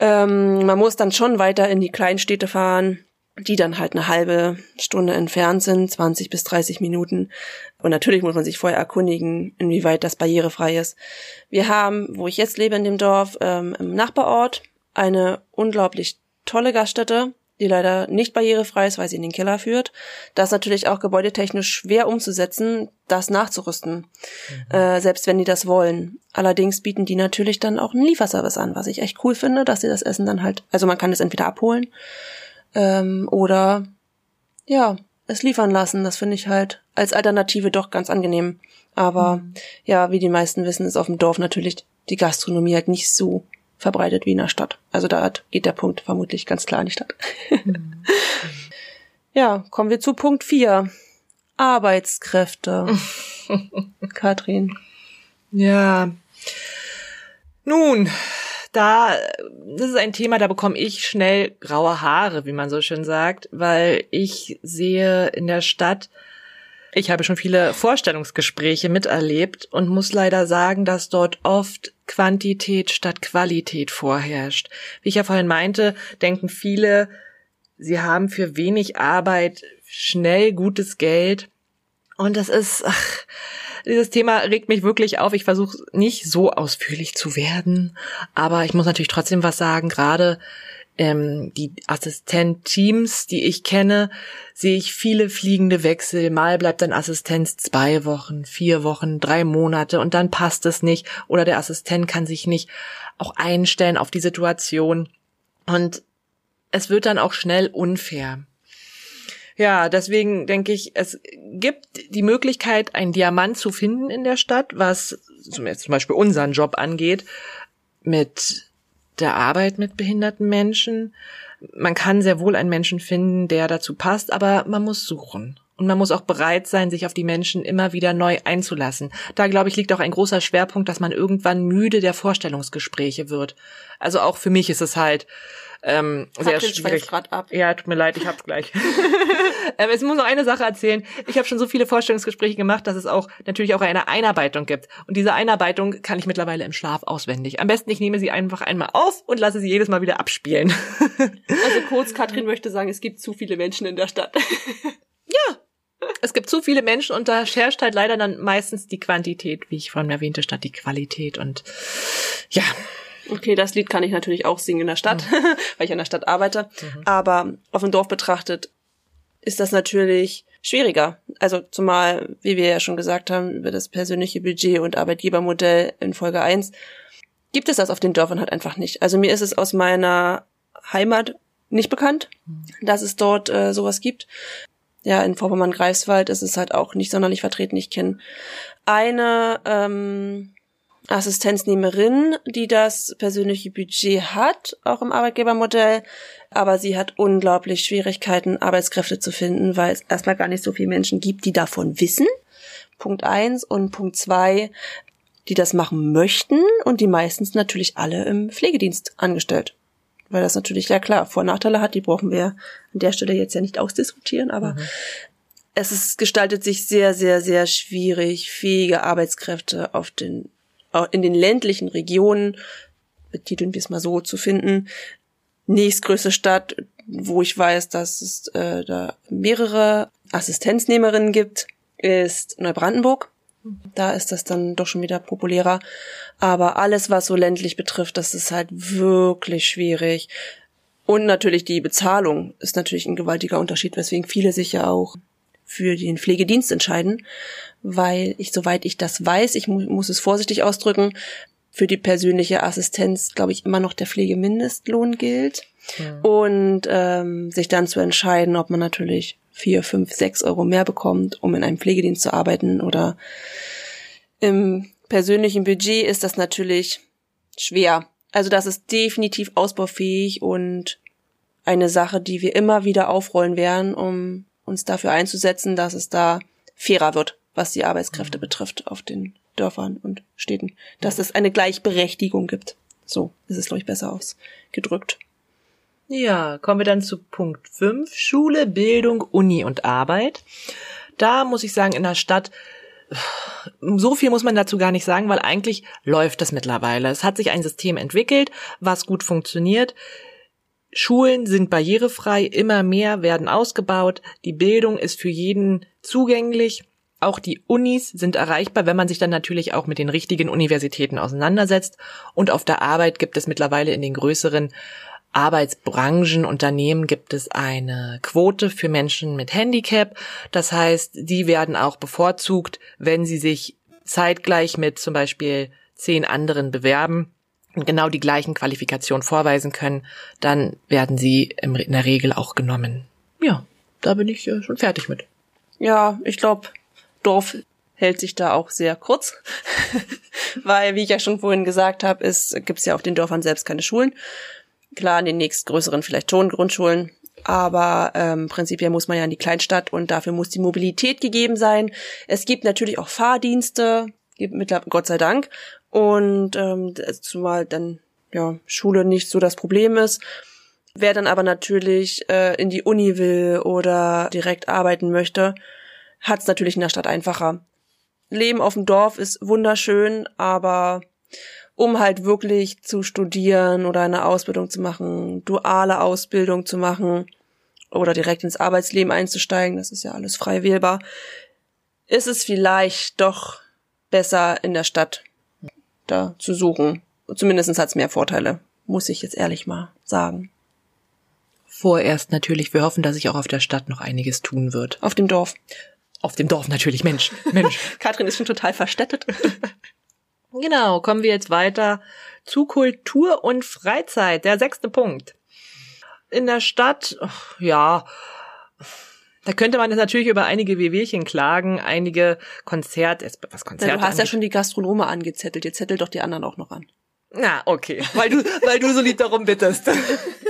Ähm, man muss dann schon weiter in die kleinen Städte fahren, die dann halt eine halbe Stunde entfernt sind, 20 bis 30 Minuten. Und natürlich muss man sich vorher erkundigen, inwieweit das barrierefrei ist. Wir haben, wo ich jetzt lebe in dem Dorf, ähm, im Nachbarort eine unglaublich tolle Gaststätte, die leider nicht barrierefrei ist, weil sie in den Keller führt. Das ist natürlich auch gebäudetechnisch schwer umzusetzen, das nachzurüsten, mhm. äh, selbst wenn die das wollen. Allerdings bieten die natürlich dann auch einen Lieferservice an, was ich echt cool finde, dass sie das Essen dann halt, also man kann es entweder abholen ähm, oder ja, es liefern lassen. Das finde ich halt als Alternative doch ganz angenehm. Aber mhm. ja, wie die meisten wissen, ist auf dem Dorf natürlich die Gastronomie halt nicht so verbreitet wie in der Stadt. Also da geht der Punkt vermutlich ganz klar in die Stadt. Mhm. [LAUGHS] ja, kommen wir zu Punkt 4. Arbeitskräfte. [LAUGHS] Katrin. Ja. Nun, da, das ist ein Thema, da bekomme ich schnell graue Haare, wie man so schön sagt, weil ich sehe in der Stadt ich habe schon viele Vorstellungsgespräche miterlebt und muss leider sagen, dass dort oft Quantität statt Qualität vorherrscht. Wie ich ja vorhin meinte, denken viele, sie haben für wenig Arbeit schnell gutes Geld. Und das ist, ach, dieses Thema regt mich wirklich auf. Ich versuche nicht so ausführlich zu werden, aber ich muss natürlich trotzdem was sagen, gerade ähm, die Assistent-Teams, die ich kenne, sehe ich viele fliegende Wechsel. Mal bleibt ein Assistent zwei Wochen, vier Wochen, drei Monate und dann passt es nicht oder der Assistent kann sich nicht auch einstellen auf die Situation und es wird dann auch schnell unfair. Ja, deswegen denke ich, es gibt die Möglichkeit, einen Diamant zu finden in der Stadt, was zum Beispiel unseren Job angeht, mit der Arbeit mit behinderten Menschen. Man kann sehr wohl einen Menschen finden, der dazu passt, aber man muss suchen. Und man muss auch bereit sein, sich auf die Menschen immer wieder neu einzulassen. Da, glaube ich, liegt auch ein großer Schwerpunkt, dass man irgendwann müde der Vorstellungsgespräche wird. Also auch für mich ist es halt, ähm, sehr schwierig. Ab. Ja, tut mir leid, ich hab's gleich. [LAUGHS] ähm, es muss noch eine Sache erzählen. Ich habe schon so viele Vorstellungsgespräche gemacht, dass es auch natürlich auch eine Einarbeitung gibt. Und diese Einarbeitung kann ich mittlerweile im Schlaf auswendig. Am besten, ich nehme sie einfach einmal auf und lasse sie jedes Mal wieder abspielen. [LAUGHS] also kurz, Katrin möchte sagen, es gibt zu viele Menschen in der Stadt. [LAUGHS] ja, es gibt zu viele Menschen und da herrscht halt leider dann meistens die Quantität, wie ich vorhin erwähnte, statt die Qualität. Und ja, Okay, das Lied kann ich natürlich auch singen in der Stadt, mhm. [LAUGHS] weil ich in der Stadt arbeite. Mhm. Aber auf dem Dorf betrachtet ist das natürlich schwieriger. Also zumal, wie wir ja schon gesagt haben, über das persönliche Budget und Arbeitgebermodell in Folge 1, gibt es das auf den Dörfern halt einfach nicht. Also mir ist es aus meiner Heimat nicht bekannt, mhm. dass es dort äh, sowas gibt. Ja, in Vorpommern-Greifswald ist es halt auch nicht sonderlich vertreten. Ich kenne eine ähm, Assistenznehmerin, die das persönliche Budget hat, auch im Arbeitgebermodell, aber sie hat unglaublich Schwierigkeiten, Arbeitskräfte zu finden, weil es erstmal gar nicht so viele Menschen gibt, die davon wissen. Punkt eins und Punkt zwei, die das machen möchten und die meistens natürlich alle im Pflegedienst angestellt. Weil das natürlich, ja klar, Vor- und Nachteile hat, die brauchen wir an der Stelle jetzt ja nicht ausdiskutieren, aber mhm. es ist, gestaltet sich sehr, sehr, sehr schwierig, fähige Arbeitskräfte auf den in den ländlichen Regionen, betiteln wir es mal so, zu finden. Nächstgrößte Stadt, wo ich weiß, dass es äh, da mehrere Assistenznehmerinnen gibt, ist Neubrandenburg. Da ist das dann doch schon wieder populärer. Aber alles, was so ländlich betrifft, das ist halt wirklich schwierig. Und natürlich die Bezahlung ist natürlich ein gewaltiger Unterschied, weswegen viele sich ja auch für den Pflegedienst entscheiden, weil ich, soweit ich das weiß, ich mu muss es vorsichtig ausdrücken, für die persönliche Assistenz, glaube ich, immer noch der Pflegemindestlohn gilt. Ja. Und ähm, sich dann zu entscheiden, ob man natürlich vier, fünf, sechs Euro mehr bekommt, um in einem Pflegedienst zu arbeiten oder im persönlichen Budget ist das natürlich schwer. Also das ist definitiv ausbaufähig und eine Sache, die wir immer wieder aufrollen werden, um uns dafür einzusetzen, dass es da fairer wird, was die Arbeitskräfte mhm. betrifft auf den Dörfern und Städten. Dass es eine Gleichberechtigung gibt. So ist es, glaube ich, besser ausgedrückt. Ja, kommen wir dann zu Punkt 5. Schule, Bildung, Uni und Arbeit. Da muss ich sagen, in der Stadt, so viel muss man dazu gar nicht sagen, weil eigentlich läuft das mittlerweile. Es hat sich ein System entwickelt, was gut funktioniert. Schulen sind barrierefrei, immer mehr werden ausgebaut, die Bildung ist für jeden zugänglich, auch die Unis sind erreichbar, wenn man sich dann natürlich auch mit den richtigen Universitäten auseinandersetzt. Und auf der Arbeit gibt es mittlerweile in den größeren Arbeitsbranchen, Unternehmen gibt es eine Quote für Menschen mit Handicap. Das heißt, die werden auch bevorzugt, wenn sie sich zeitgleich mit zum Beispiel zehn anderen bewerben und genau die gleichen Qualifikationen vorweisen können, dann werden sie in der Regel auch genommen. Ja, da bin ich äh, schon fertig mit. Ja, ich glaube, Dorf hält sich da auch sehr kurz, [LAUGHS] weil, wie ich ja schon vorhin gesagt habe, es gibt ja auf den Dörfern selbst keine Schulen. Klar, in den nächstgrößeren vielleicht schon Grundschulen, aber ähm, prinzipiell muss man ja in die Kleinstadt und dafür muss die Mobilität gegeben sein. Es gibt natürlich auch Fahrdienste, gibt mittlerweile Gott sei Dank und ähm, zumal dann ja Schule nicht so das Problem ist. Wer dann aber natürlich äh, in die Uni will oder direkt arbeiten möchte, hat es natürlich in der Stadt einfacher. Leben auf dem Dorf ist wunderschön, aber um halt wirklich zu studieren oder eine Ausbildung zu machen, duale Ausbildung zu machen oder direkt ins Arbeitsleben einzusteigen, das ist ja alles frei wählbar, ist es vielleicht doch besser in der Stadt da zu suchen. Zumindest hat es mehr Vorteile, muss ich jetzt ehrlich mal sagen. Vorerst natürlich, wir hoffen, dass sich auch auf der Stadt noch einiges tun wird. Auf dem Dorf. Auf dem Dorf natürlich, Mensch. Mensch. [LAUGHS] Katrin ist schon total verstädtet. [LAUGHS] genau, kommen wir jetzt weiter zu Kultur und Freizeit. Der sechste Punkt. In der Stadt, ja, da könnte man jetzt natürlich über einige WWchen klagen, einige Konzert, was Konzerte. Ja, du hast angeht. ja schon die Gastronome angezettelt, jetzt zettel doch die anderen auch noch an. Na, okay, weil du, weil du so lieb darum bittest.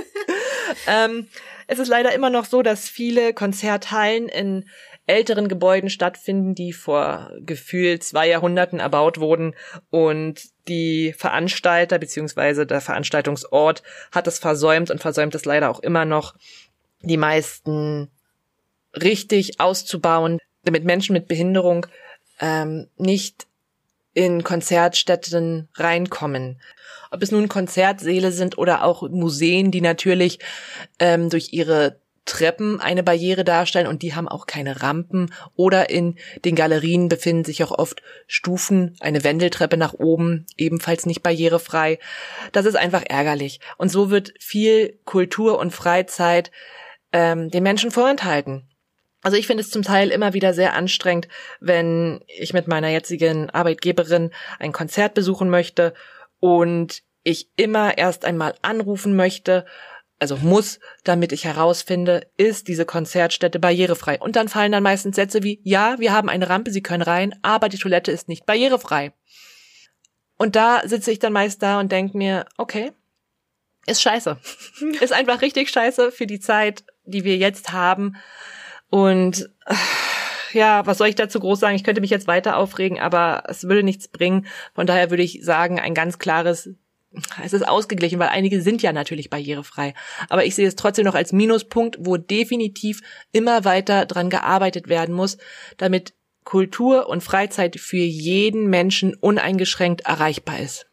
[LAUGHS] ähm, es ist leider immer noch so, dass viele Konzerthallen in älteren Gebäuden stattfinden, die vor gefühlt zwei Jahrhunderten erbaut wurden und die Veranstalter beziehungsweise der Veranstaltungsort hat es versäumt und versäumt es leider auch immer noch, die meisten richtig auszubauen, damit Menschen mit Behinderung ähm, nicht in Konzertstätten reinkommen. Ob es nun Konzertsäle sind oder auch Museen, die natürlich ähm, durch ihre Treppen eine Barriere darstellen und die haben auch keine Rampen oder in den Galerien befinden sich auch oft Stufen, eine Wendeltreppe nach oben, ebenfalls nicht barrierefrei. Das ist einfach ärgerlich. Und so wird viel Kultur und Freizeit ähm, den Menschen vorenthalten. Also ich finde es zum Teil immer wieder sehr anstrengend, wenn ich mit meiner jetzigen Arbeitgeberin ein Konzert besuchen möchte und ich immer erst einmal anrufen möchte also muss, damit ich herausfinde, ist diese Konzertstätte barrierefrei. Und dann fallen dann meistens Sätze wie, ja, wir haben eine Rampe, Sie können rein, aber die Toilette ist nicht barrierefrei. Und da sitze ich dann meist da und denke mir, okay, ist scheiße. [LAUGHS] ist einfach richtig scheiße für die Zeit, die wir jetzt haben. Und ja, was soll ich dazu groß sagen? Ich könnte mich jetzt weiter aufregen, aber es würde nichts bringen. Von daher würde ich sagen, ein ganz klares es ist ausgeglichen, weil einige sind ja natürlich barrierefrei. Aber ich sehe es trotzdem noch als Minuspunkt, wo definitiv immer weiter dran gearbeitet werden muss, damit Kultur und Freizeit für jeden Menschen uneingeschränkt erreichbar ist.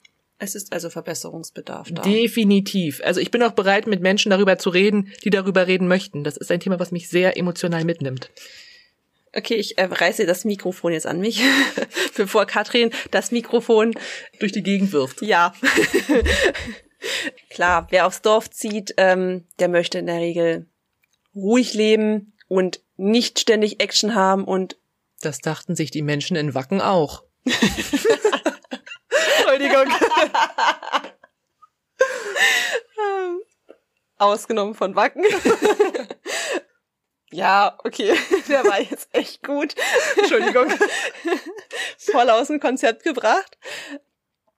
Es ist also Verbesserungsbedarf da. Definitiv. Also ich bin auch bereit, mit Menschen darüber zu reden, die darüber reden möchten. Das ist ein Thema, was mich sehr emotional mitnimmt. Okay, ich äh, reiße das Mikrofon jetzt an mich, [LAUGHS] bevor Katrin das Mikrofon durch die Gegend wirft. Ja. [LAUGHS] Klar, wer aufs Dorf zieht, ähm, der möchte in der Regel ruhig leben und nicht ständig Action haben und das dachten sich die Menschen in Wacken auch. [LAUGHS] Entschuldigung. [LAUGHS] Ausgenommen von Wacken. [LAUGHS] ja, okay, [LAUGHS] der war jetzt echt gut. Entschuldigung. Voll aus dem Konzept gebracht.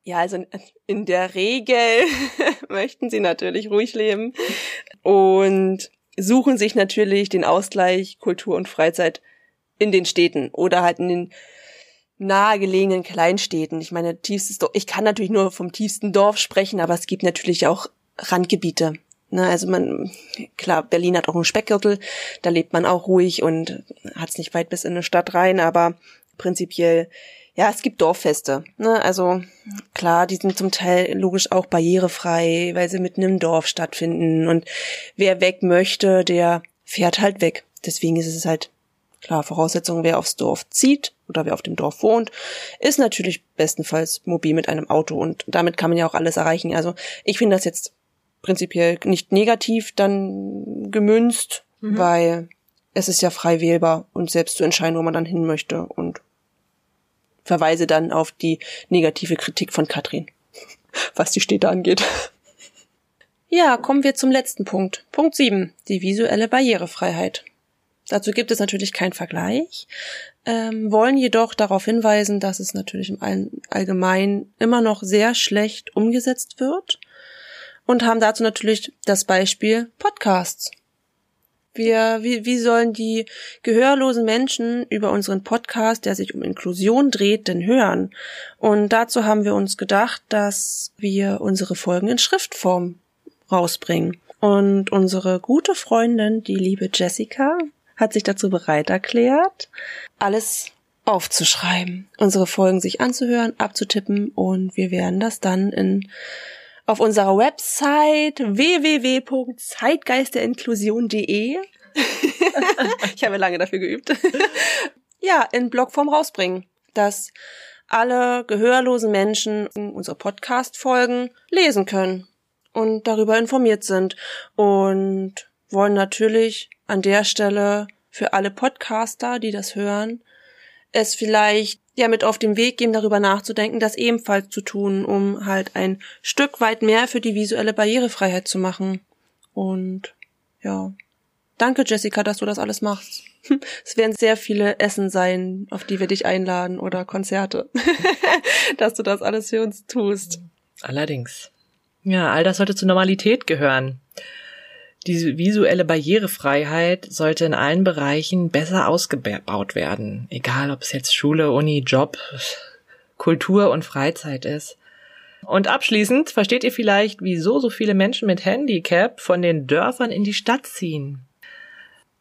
Ja, also in der Regel möchten sie natürlich ruhig leben und suchen sich natürlich den Ausgleich Kultur und Freizeit in den Städten oder halt in den nahegelegenen Kleinstädten. Ich meine, tiefstes Dorf, ich kann natürlich nur vom tiefsten Dorf sprechen, aber es gibt natürlich auch Randgebiete. Ne, also man, klar, Berlin hat auch einen Speckgürtel, da lebt man auch ruhig und hat es nicht weit bis in eine Stadt rein, aber prinzipiell, ja, es gibt Dorffeste. Ne? Also klar, die sind zum Teil logisch auch barrierefrei, weil sie mitten im Dorf stattfinden. Und wer weg möchte, der fährt halt weg. Deswegen ist es halt Klar, Voraussetzung, wer aufs Dorf zieht oder wer auf dem Dorf wohnt, ist natürlich bestenfalls mobil mit einem Auto und damit kann man ja auch alles erreichen. Also ich finde das jetzt prinzipiell nicht negativ dann gemünzt, mhm. weil es ist ja frei wählbar und selbst zu entscheiden, wo man dann hin möchte und verweise dann auf die negative Kritik von Katrin, [LAUGHS] was die Städte angeht. Ja, kommen wir zum letzten Punkt. Punkt 7. Die visuelle Barrierefreiheit. Dazu gibt es natürlich keinen Vergleich, ähm, wollen jedoch darauf hinweisen, dass es natürlich im Allgemeinen immer noch sehr schlecht umgesetzt wird und haben dazu natürlich das Beispiel Podcasts. Wir, wie, wie sollen die gehörlosen Menschen über unseren Podcast, der sich um Inklusion dreht, denn hören? Und dazu haben wir uns gedacht, dass wir unsere Folgen in Schriftform rausbringen. Und unsere gute Freundin, die liebe Jessica, hat sich dazu bereit erklärt, alles aufzuschreiben, unsere Folgen sich anzuhören, abzutippen und wir werden das dann in auf unserer Website www.zeitgeistderinklusion.de [LAUGHS] ich habe lange dafür geübt. ja, in Blogform rausbringen, dass alle gehörlosen Menschen unsere Podcast-Folgen lesen können und darüber informiert sind und wollen natürlich an der Stelle für alle Podcaster, die das hören, es vielleicht ja mit auf den Weg geben, darüber nachzudenken, das ebenfalls zu tun, um halt ein Stück weit mehr für die visuelle Barrierefreiheit zu machen. Und ja, danke Jessica, dass du das alles machst. [LAUGHS] Es werden sehr viele Essen sein, auf die wir dich einladen oder Konzerte, [LAUGHS] dass du das alles für uns tust. Allerdings. Ja, all das sollte zur Normalität gehören. Diese visuelle Barrierefreiheit sollte in allen Bereichen besser ausgebaut werden, egal ob es jetzt Schule, Uni, Job, Kultur und Freizeit ist. Und abschließend versteht ihr vielleicht, wieso so viele Menschen mit Handicap von den Dörfern in die Stadt ziehen.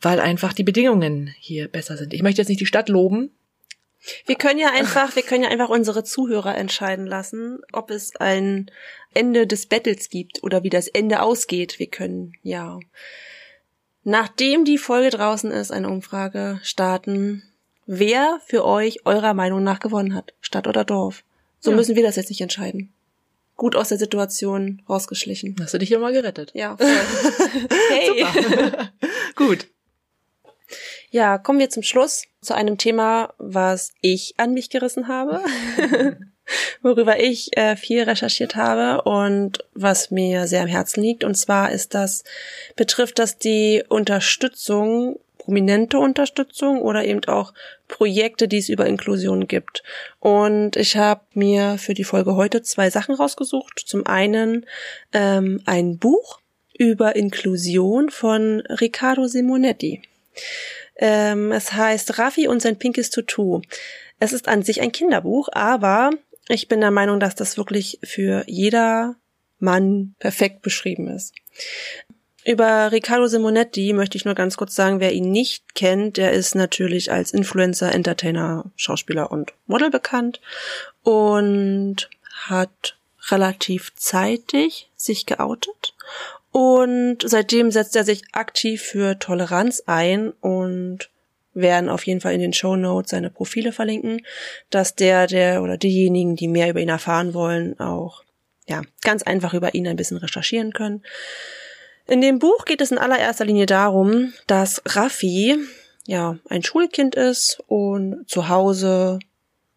Weil einfach die Bedingungen hier besser sind. Ich möchte jetzt nicht die Stadt loben, wir können ja einfach, wir können ja einfach unsere Zuhörer entscheiden lassen, ob es ein Ende des Battles gibt oder wie das Ende ausgeht. Wir können ja, nachdem die Folge draußen ist, eine Umfrage starten, wer für euch eurer Meinung nach gewonnen hat, Stadt oder Dorf. So ja. müssen wir das jetzt nicht entscheiden. Gut aus der Situation rausgeschlichen. Hast du dich ja mal gerettet? Ja, voll. [LAUGHS] hey. [LAUGHS] Gut. Ja, kommen wir zum Schluss zu einem Thema, was ich an mich gerissen habe, [LAUGHS] worüber ich äh, viel recherchiert habe und was mir sehr am Herzen liegt. Und zwar ist das, betrifft das die Unterstützung, prominente Unterstützung oder eben auch Projekte, die es über Inklusion gibt. Und ich habe mir für die Folge heute zwei Sachen rausgesucht. Zum einen ähm, ein Buch über Inklusion von Riccardo Simonetti. Ähm, es heißt Raffi und sein pinkes Tutu. Es ist an sich ein Kinderbuch, aber ich bin der Meinung, dass das wirklich für jeder Mann perfekt beschrieben ist. Über Riccardo Simonetti möchte ich nur ganz kurz sagen, wer ihn nicht kennt, der ist natürlich als Influencer, Entertainer, Schauspieler und Model bekannt und hat relativ zeitig sich geoutet und seitdem setzt er sich aktiv für Toleranz ein und werden auf jeden Fall in den Show Notes seine Profile verlinken, dass der, der oder diejenigen, die mehr über ihn erfahren wollen, auch ja ganz einfach über ihn ein bisschen recherchieren können. In dem Buch geht es in allererster Linie darum, dass Raffi ja ein Schulkind ist und zu Hause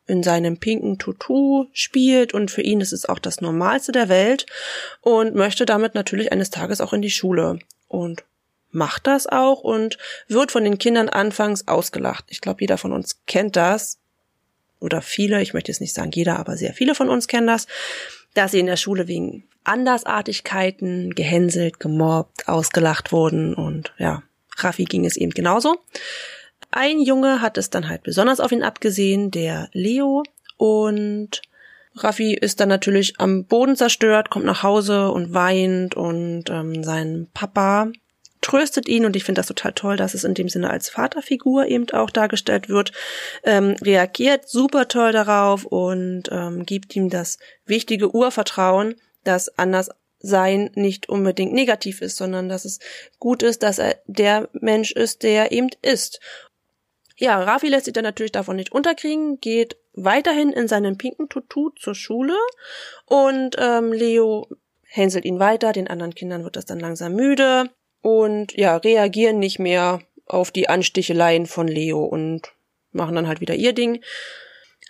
in seinem pinken Tutu spielt und für ihn ist es auch das Normalste der Welt und möchte damit natürlich eines Tages auch in die Schule und macht das auch und wird von den Kindern anfangs ausgelacht. Ich glaube, jeder von uns kennt das oder viele, ich möchte jetzt nicht sagen jeder, aber sehr viele von uns kennen das, dass sie in der Schule wegen Andersartigkeiten gehänselt, gemobbt, ausgelacht wurden und ja, Raffi ging es eben genauso. Ein Junge hat es dann halt besonders auf ihn abgesehen, der Leo. Und Raffi ist dann natürlich am Boden zerstört, kommt nach Hause und weint und ähm, sein Papa tröstet ihn und ich finde das total toll, dass es in dem Sinne als Vaterfigur eben auch dargestellt wird, ähm, reagiert super toll darauf und ähm, gibt ihm das wichtige Urvertrauen, dass anders sein nicht unbedingt negativ ist, sondern dass es gut ist, dass er der Mensch ist, der eben ist. Ja, Rafi lässt sich dann natürlich davon nicht unterkriegen, geht weiterhin in seinem pinken Tutu zur Schule und ähm, Leo hänselt ihn weiter, den anderen Kindern wird das dann langsam müde und ja, reagieren nicht mehr auf die Ansticheleien von Leo und machen dann halt wieder ihr Ding.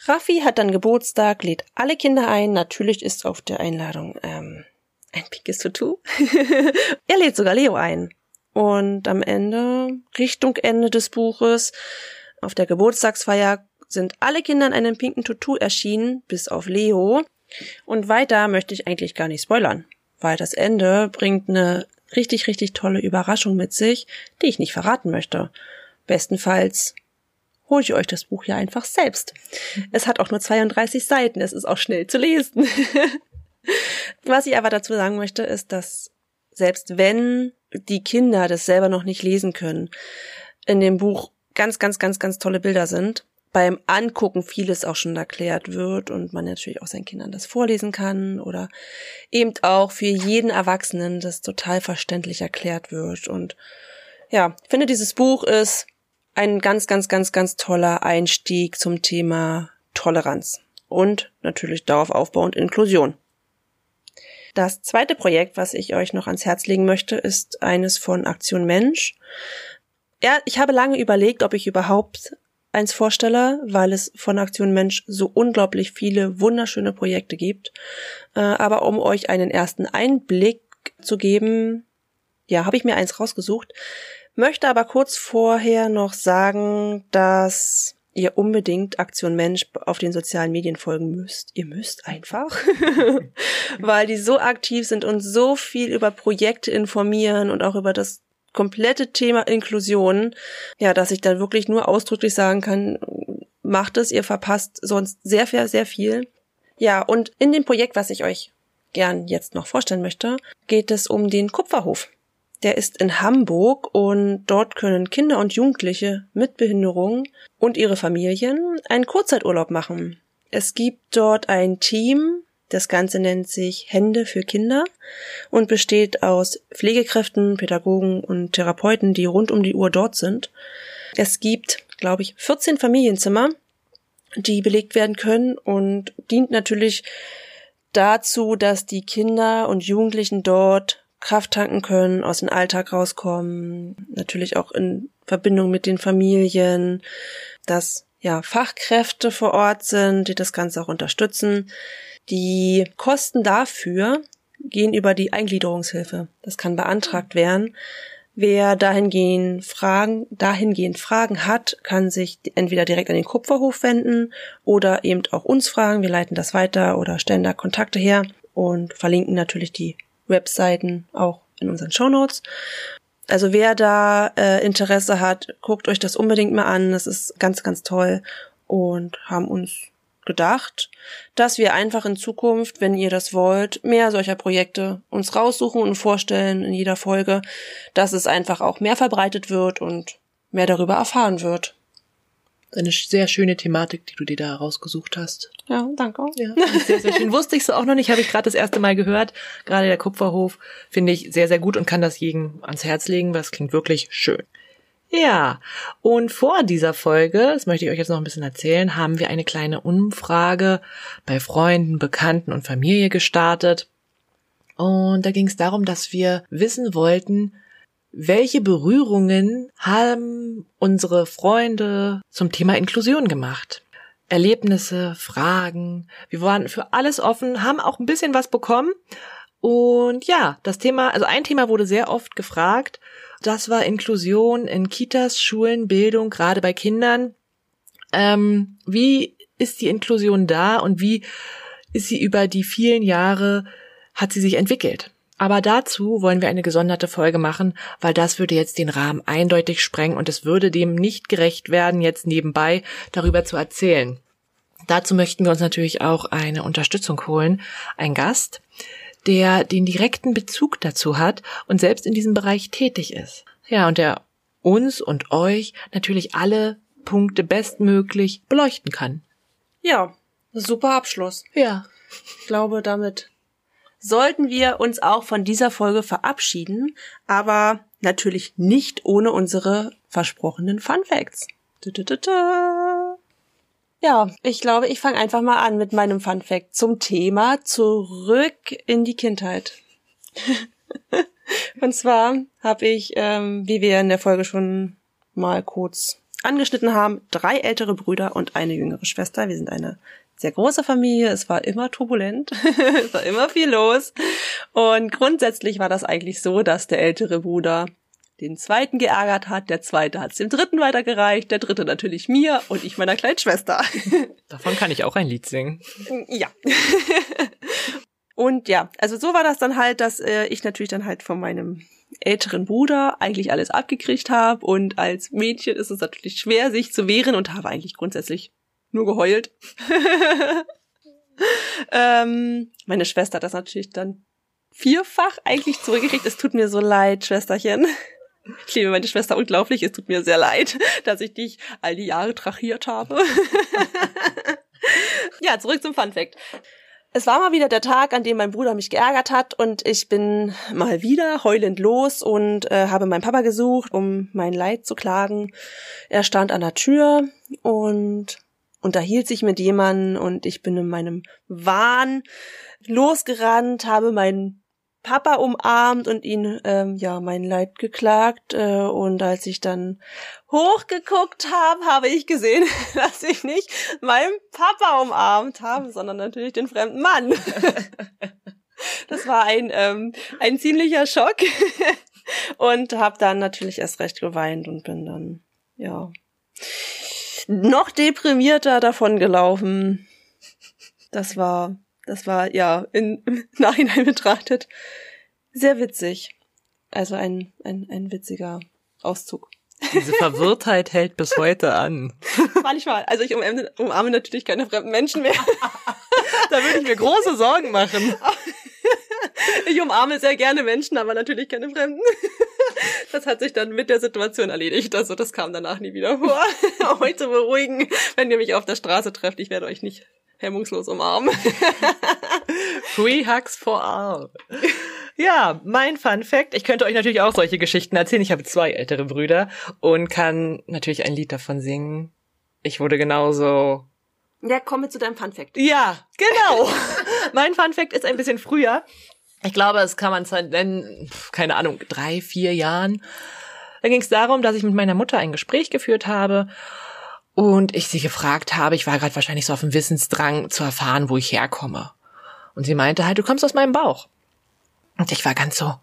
Raffi hat dann Geburtstag, lädt alle Kinder ein. Natürlich ist auf der Einladung ähm, ein pinkes Tutu. [LAUGHS] er lädt sogar Leo ein. Und am Ende, Richtung Ende des Buches, auf der Geburtstagsfeier sind alle Kinder in einem pinken Tutu erschienen, bis auf Leo. Und weiter möchte ich eigentlich gar nicht spoilern, weil das Ende bringt eine richtig, richtig tolle Überraschung mit sich, die ich nicht verraten möchte. Bestenfalls holt ihr euch das Buch ja einfach selbst. Es hat auch nur 32 Seiten, es ist auch schnell zu lesen. [LAUGHS] Was ich aber dazu sagen möchte, ist, dass selbst wenn die Kinder das selber noch nicht lesen können, in dem Buch ganz, ganz, ganz, ganz tolle Bilder sind, beim Angucken vieles auch schon erklärt wird und man natürlich auch seinen Kindern das vorlesen kann oder eben auch für jeden Erwachsenen das total verständlich erklärt wird. Und ja, ich finde, dieses Buch ist ein ganz, ganz, ganz, ganz toller Einstieg zum Thema Toleranz und natürlich darauf aufbauend Inklusion. Das zweite Projekt, was ich euch noch ans Herz legen möchte, ist eines von Aktion Mensch. Ja, ich habe lange überlegt, ob ich überhaupt eins vorstelle, weil es von Aktion Mensch so unglaublich viele wunderschöne Projekte gibt. Äh, aber um euch einen ersten Einblick zu geben, ja, habe ich mir eins rausgesucht, möchte aber kurz vorher noch sagen, dass ihr unbedingt Aktion Mensch auf den sozialen Medien folgen müsst. Ihr müsst einfach, [LAUGHS] weil die so aktiv sind und so viel über Projekte informieren und auch über das komplette Thema Inklusion, ja, dass ich dann wirklich nur ausdrücklich sagen kann, macht es, ihr verpasst sonst sehr, sehr, sehr viel. Ja, und in dem Projekt, was ich euch gern jetzt noch vorstellen möchte, geht es um den Kupferhof. Der ist in Hamburg und dort können Kinder und Jugendliche mit Behinderung und ihre Familien einen Kurzzeiturlaub machen. Es gibt dort ein Team, das Ganze nennt sich Hände für Kinder und besteht aus Pflegekräften, Pädagogen und Therapeuten, die rund um die Uhr dort sind. Es gibt, glaube ich, 14 Familienzimmer, die belegt werden können und dient natürlich dazu, dass die Kinder und Jugendlichen dort Kraft tanken können, aus dem Alltag rauskommen, natürlich auch in Verbindung mit den Familien, dass ja Fachkräfte vor Ort sind, die das Ganze auch unterstützen. Die Kosten dafür gehen über die Eingliederungshilfe. Das kann beantragt werden. Wer dahingehend Fragen, dahingehend Fragen hat, kann sich entweder direkt an den Kupferhof wenden oder eben auch uns fragen. Wir leiten das weiter oder stellen da Kontakte her und verlinken natürlich die Webseiten auch in unseren Show Notes. Also wer da äh, Interesse hat, guckt euch das unbedingt mal an. Das ist ganz, ganz toll und haben uns gedacht, dass wir einfach in Zukunft, wenn ihr das wollt, mehr solcher Projekte uns raussuchen und vorstellen in jeder Folge, dass es einfach auch mehr verbreitet wird und mehr darüber erfahren wird eine sehr schöne Thematik, die du dir da rausgesucht hast. Ja, danke. Ja, [LAUGHS] sehr, sehr schön. Wusste ich so auch noch nicht, habe ich gerade das erste Mal gehört. Gerade der Kupferhof finde ich sehr, sehr gut und kann das jedem ans Herz legen, weil es klingt wirklich schön. Ja, und vor dieser Folge, das möchte ich euch jetzt noch ein bisschen erzählen, haben wir eine kleine Umfrage bei Freunden, Bekannten und Familie gestartet. Und da ging es darum, dass wir wissen wollten, welche Berührungen haben unsere Freunde zum Thema Inklusion gemacht? Erlebnisse, Fragen. Wir waren für alles offen, haben auch ein bisschen was bekommen. Und ja, das Thema, also ein Thema wurde sehr oft gefragt. Das war Inklusion in Kitas, Schulen, Bildung, gerade bei Kindern. Ähm, wie ist die Inklusion da und wie ist sie über die vielen Jahre, hat sie sich entwickelt? Aber dazu wollen wir eine gesonderte Folge machen, weil das würde jetzt den Rahmen eindeutig sprengen und es würde dem nicht gerecht werden, jetzt nebenbei darüber zu erzählen. Dazu möchten wir uns natürlich auch eine Unterstützung holen, ein Gast, der den direkten Bezug dazu hat und selbst in diesem Bereich tätig ist. Ja, und der uns und euch natürlich alle Punkte bestmöglich beleuchten kann. Ja, super Abschluss. Ja. Ich glaube, damit sollten wir uns auch von dieser Folge verabschieden, aber natürlich nicht ohne unsere versprochenen Fun Facts. Ja, ich glaube, ich fange einfach mal an mit meinem Fun Fact zum Thema zurück in die Kindheit. [LAUGHS] Und zwar habe ich, ähm, wie wir in der Folge schon mal kurz angeschnitten haben, drei ältere Brüder und eine jüngere Schwester. Wir sind eine sehr große Familie, es war immer turbulent, [LAUGHS] es war immer viel los. Und grundsätzlich war das eigentlich so, dass der ältere Bruder den zweiten geärgert hat, der zweite hat es dem dritten weitergereicht, der dritte natürlich mir und ich meiner kleinen Schwester. [LAUGHS] Davon kann ich auch ein Lied singen. Ja. [LAUGHS] Und ja, also so war das dann halt, dass äh, ich natürlich dann halt von meinem älteren Bruder eigentlich alles abgekriegt habe und als Mädchen ist es natürlich schwer, sich zu wehren und habe eigentlich grundsätzlich nur geheult. [LAUGHS] ähm, meine Schwester hat das natürlich dann vierfach eigentlich zurückgekriegt. Es tut mir so leid, Schwesterchen. Ich liebe meine Schwester unglaublich. Es tut mir sehr leid, dass ich dich all die Jahre trachiert habe. [LAUGHS] ja, zurück zum Fun Fact. Es war mal wieder der Tag, an dem mein Bruder mich geärgert hat und ich bin mal wieder heulend los und äh, habe meinen Papa gesucht, um mein Leid zu klagen. Er stand an der Tür und unterhielt sich mit jemandem und ich bin in meinem Wahn losgerannt, habe meinen Papa umarmt und ihn ähm, ja mein Leid geklagt äh, und als ich dann hochgeguckt habe, habe ich gesehen, [LAUGHS] dass ich nicht meinen Papa umarmt habe, sondern natürlich den fremden Mann. [LAUGHS] das war ein ähm, ein ziemlicher Schock [LAUGHS] und habe dann natürlich erst recht geweint und bin dann ja noch deprimierter davongelaufen. Das war, das war ja in, im [LAUGHS] Nachhinein betrachtet sehr witzig. Also ein, ein, ein witziger Auszug. Diese Verwirrtheit hält bis heute an. [LAUGHS] Manchmal. Also ich umarme, umarme natürlich keine fremden Menschen mehr. [LAUGHS] da würde ich mir große Sorgen machen. Ich umarme sehr gerne Menschen, aber natürlich keine Fremden. [LAUGHS] Das hat sich dann mit der Situation erledigt. Also das kam danach nie wieder vor. [LAUGHS] Euch zu beruhigen, wenn ihr mich auf der Straße trefft, ich werde euch nicht hemmungslos umarmen. [LAUGHS] Free Hugs for all. Ja, mein Fun Fact. Ich könnte euch natürlich auch solche Geschichten erzählen. Ich habe zwei ältere Brüder und kann natürlich ein Lied davon singen. Ich wurde genauso. Ja, komme zu deinem Fun Fact. Ja, genau. mein Fun Fact ist ein bisschen früher. Ich glaube, es kann man nennen, keine Ahnung, drei, vier Jahren. Da ging es darum, dass ich mit meiner Mutter ein Gespräch geführt habe und ich sie gefragt habe, ich war gerade wahrscheinlich so auf dem Wissensdrang zu erfahren, wo ich herkomme. Und sie meinte halt, du kommst aus meinem Bauch. Und ich war ganz so,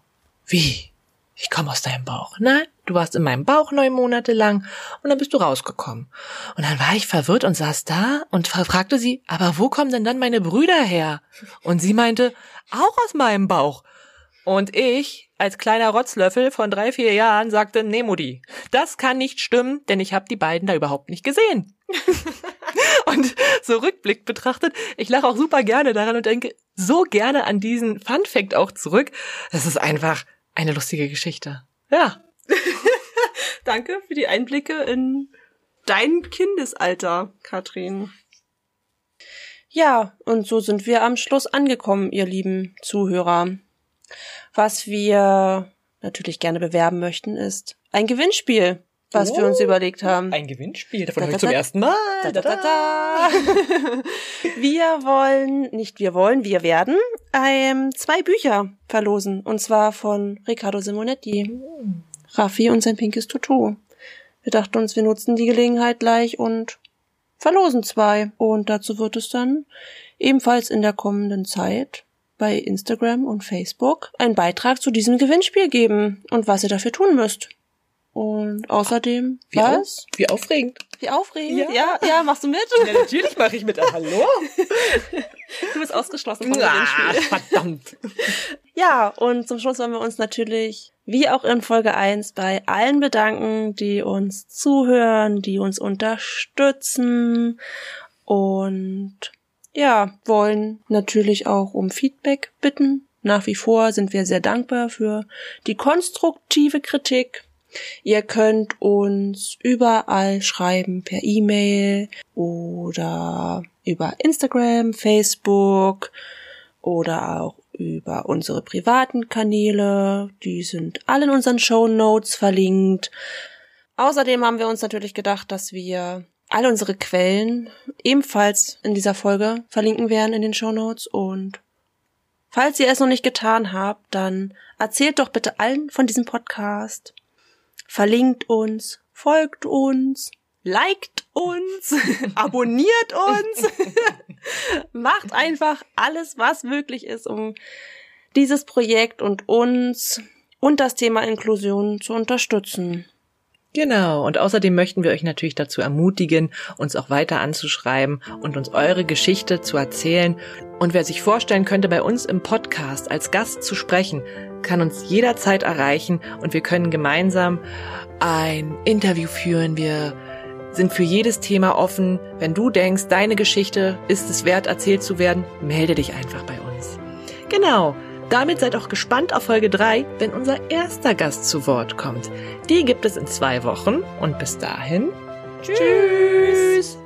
wie? Ich komme aus deinem Bauch. Nein, du warst in meinem Bauch neun Monate lang und dann bist du rausgekommen. Und dann war ich verwirrt und saß da und fragte sie, aber wo kommen denn dann meine Brüder her? Und sie meinte, auch aus meinem Bauch. Und ich, als kleiner Rotzlöffel von drei, vier Jahren, sagte, nee, Mutti, das kann nicht stimmen, denn ich habe die beiden da überhaupt nicht gesehen. [LAUGHS] und so Rückblick betrachtet, ich lache auch super gerne daran und denke so gerne an diesen Fun Fact auch zurück. Das ist einfach eine lustige Geschichte. Ja. Danke für die Einblicke in dein Kindesalter, Katrin. Ja, und so sind wir am Schluss angekommen, ihr lieben Zuhörer. Was wir natürlich gerne bewerben möchten, ist ein Gewinnspiel. was Oh. wir uns überlegt haben. Ein Gewinnspiel, davon Da, da, ich zum da. ersten Mal. Da, da, da, da. [LAUGHS] [LAUGHS] Wir wollen, nicht wir wollen, wir werden ähm, zwei Bücher verlosen. Und zwar von Riccardo Simonetti. Raffi und sein pinkes Tutu. Wir dachten uns, wir nutzen die Gelegenheit gleich und verlosen zwei. Und dazu wird es dann ebenfalls in der kommenden Zeit bei Instagram und Facebook einen Beitrag zu diesem Gewinnspiel geben und was ihr dafür tun müsst. Und außerdem, Wie, was? wie aufregend. Wie aufregend. Ja. Ja, ja, machst du mit? Ja, natürlich mache ich mit. Ah, Hallo? [LAUGHS] Du bist ausgeschlossen vom Ah, Gewinnspiel. verdammt. Ja, und zum Schluss wollen wir uns natürlich, wie auch in Folge 1, bei allen bedanken, die uns zuhören, die uns unterstützen und ja, wollen natürlich auch um Feedback bitten. Nach wie vor sind wir sehr dankbar für die konstruktive Kritik. Ihr könnt uns überall schreiben per E-Mail oder über Instagram, Facebook oder auch über unsere privaten Kanäle. Die sind alle in unseren Show Notes verlinkt. Außerdem haben wir uns natürlich gedacht, dass wir alle unsere Quellen ebenfalls in dieser Folge verlinken werden in den Show Notes und falls ihr es noch nicht getan habt, dann erzählt doch bitte allen von diesem Podcast. Verlinkt uns, folgt uns, liked uns, [LAUGHS] abonniert uns. [LAUGHS] Macht einfach alles, was möglich ist, um dieses Projekt und uns und das Thema Inklusion zu unterstützen. Genau, und außerdem möchten wir euch natürlich dazu ermutigen, uns auch weiter anzuschreiben und uns eure Geschichte zu erzählen. Und wer sich vorstellen könnte, bei uns im Podcast als Gast zu sprechen, kann uns jederzeit erreichen und wir können gemeinsam ein Interview führen. Wir sind für jedes Thema offen. Wenn du denkst, deine Geschichte ist es wert, erzählt zu werden, melde dich einfach bei uns. Genau. Damit seid auch gespannt auf Folge 3, wenn unser erster Gast zu Wort kommt. Die gibt es in zwei Wochen und bis dahin. Tschüss.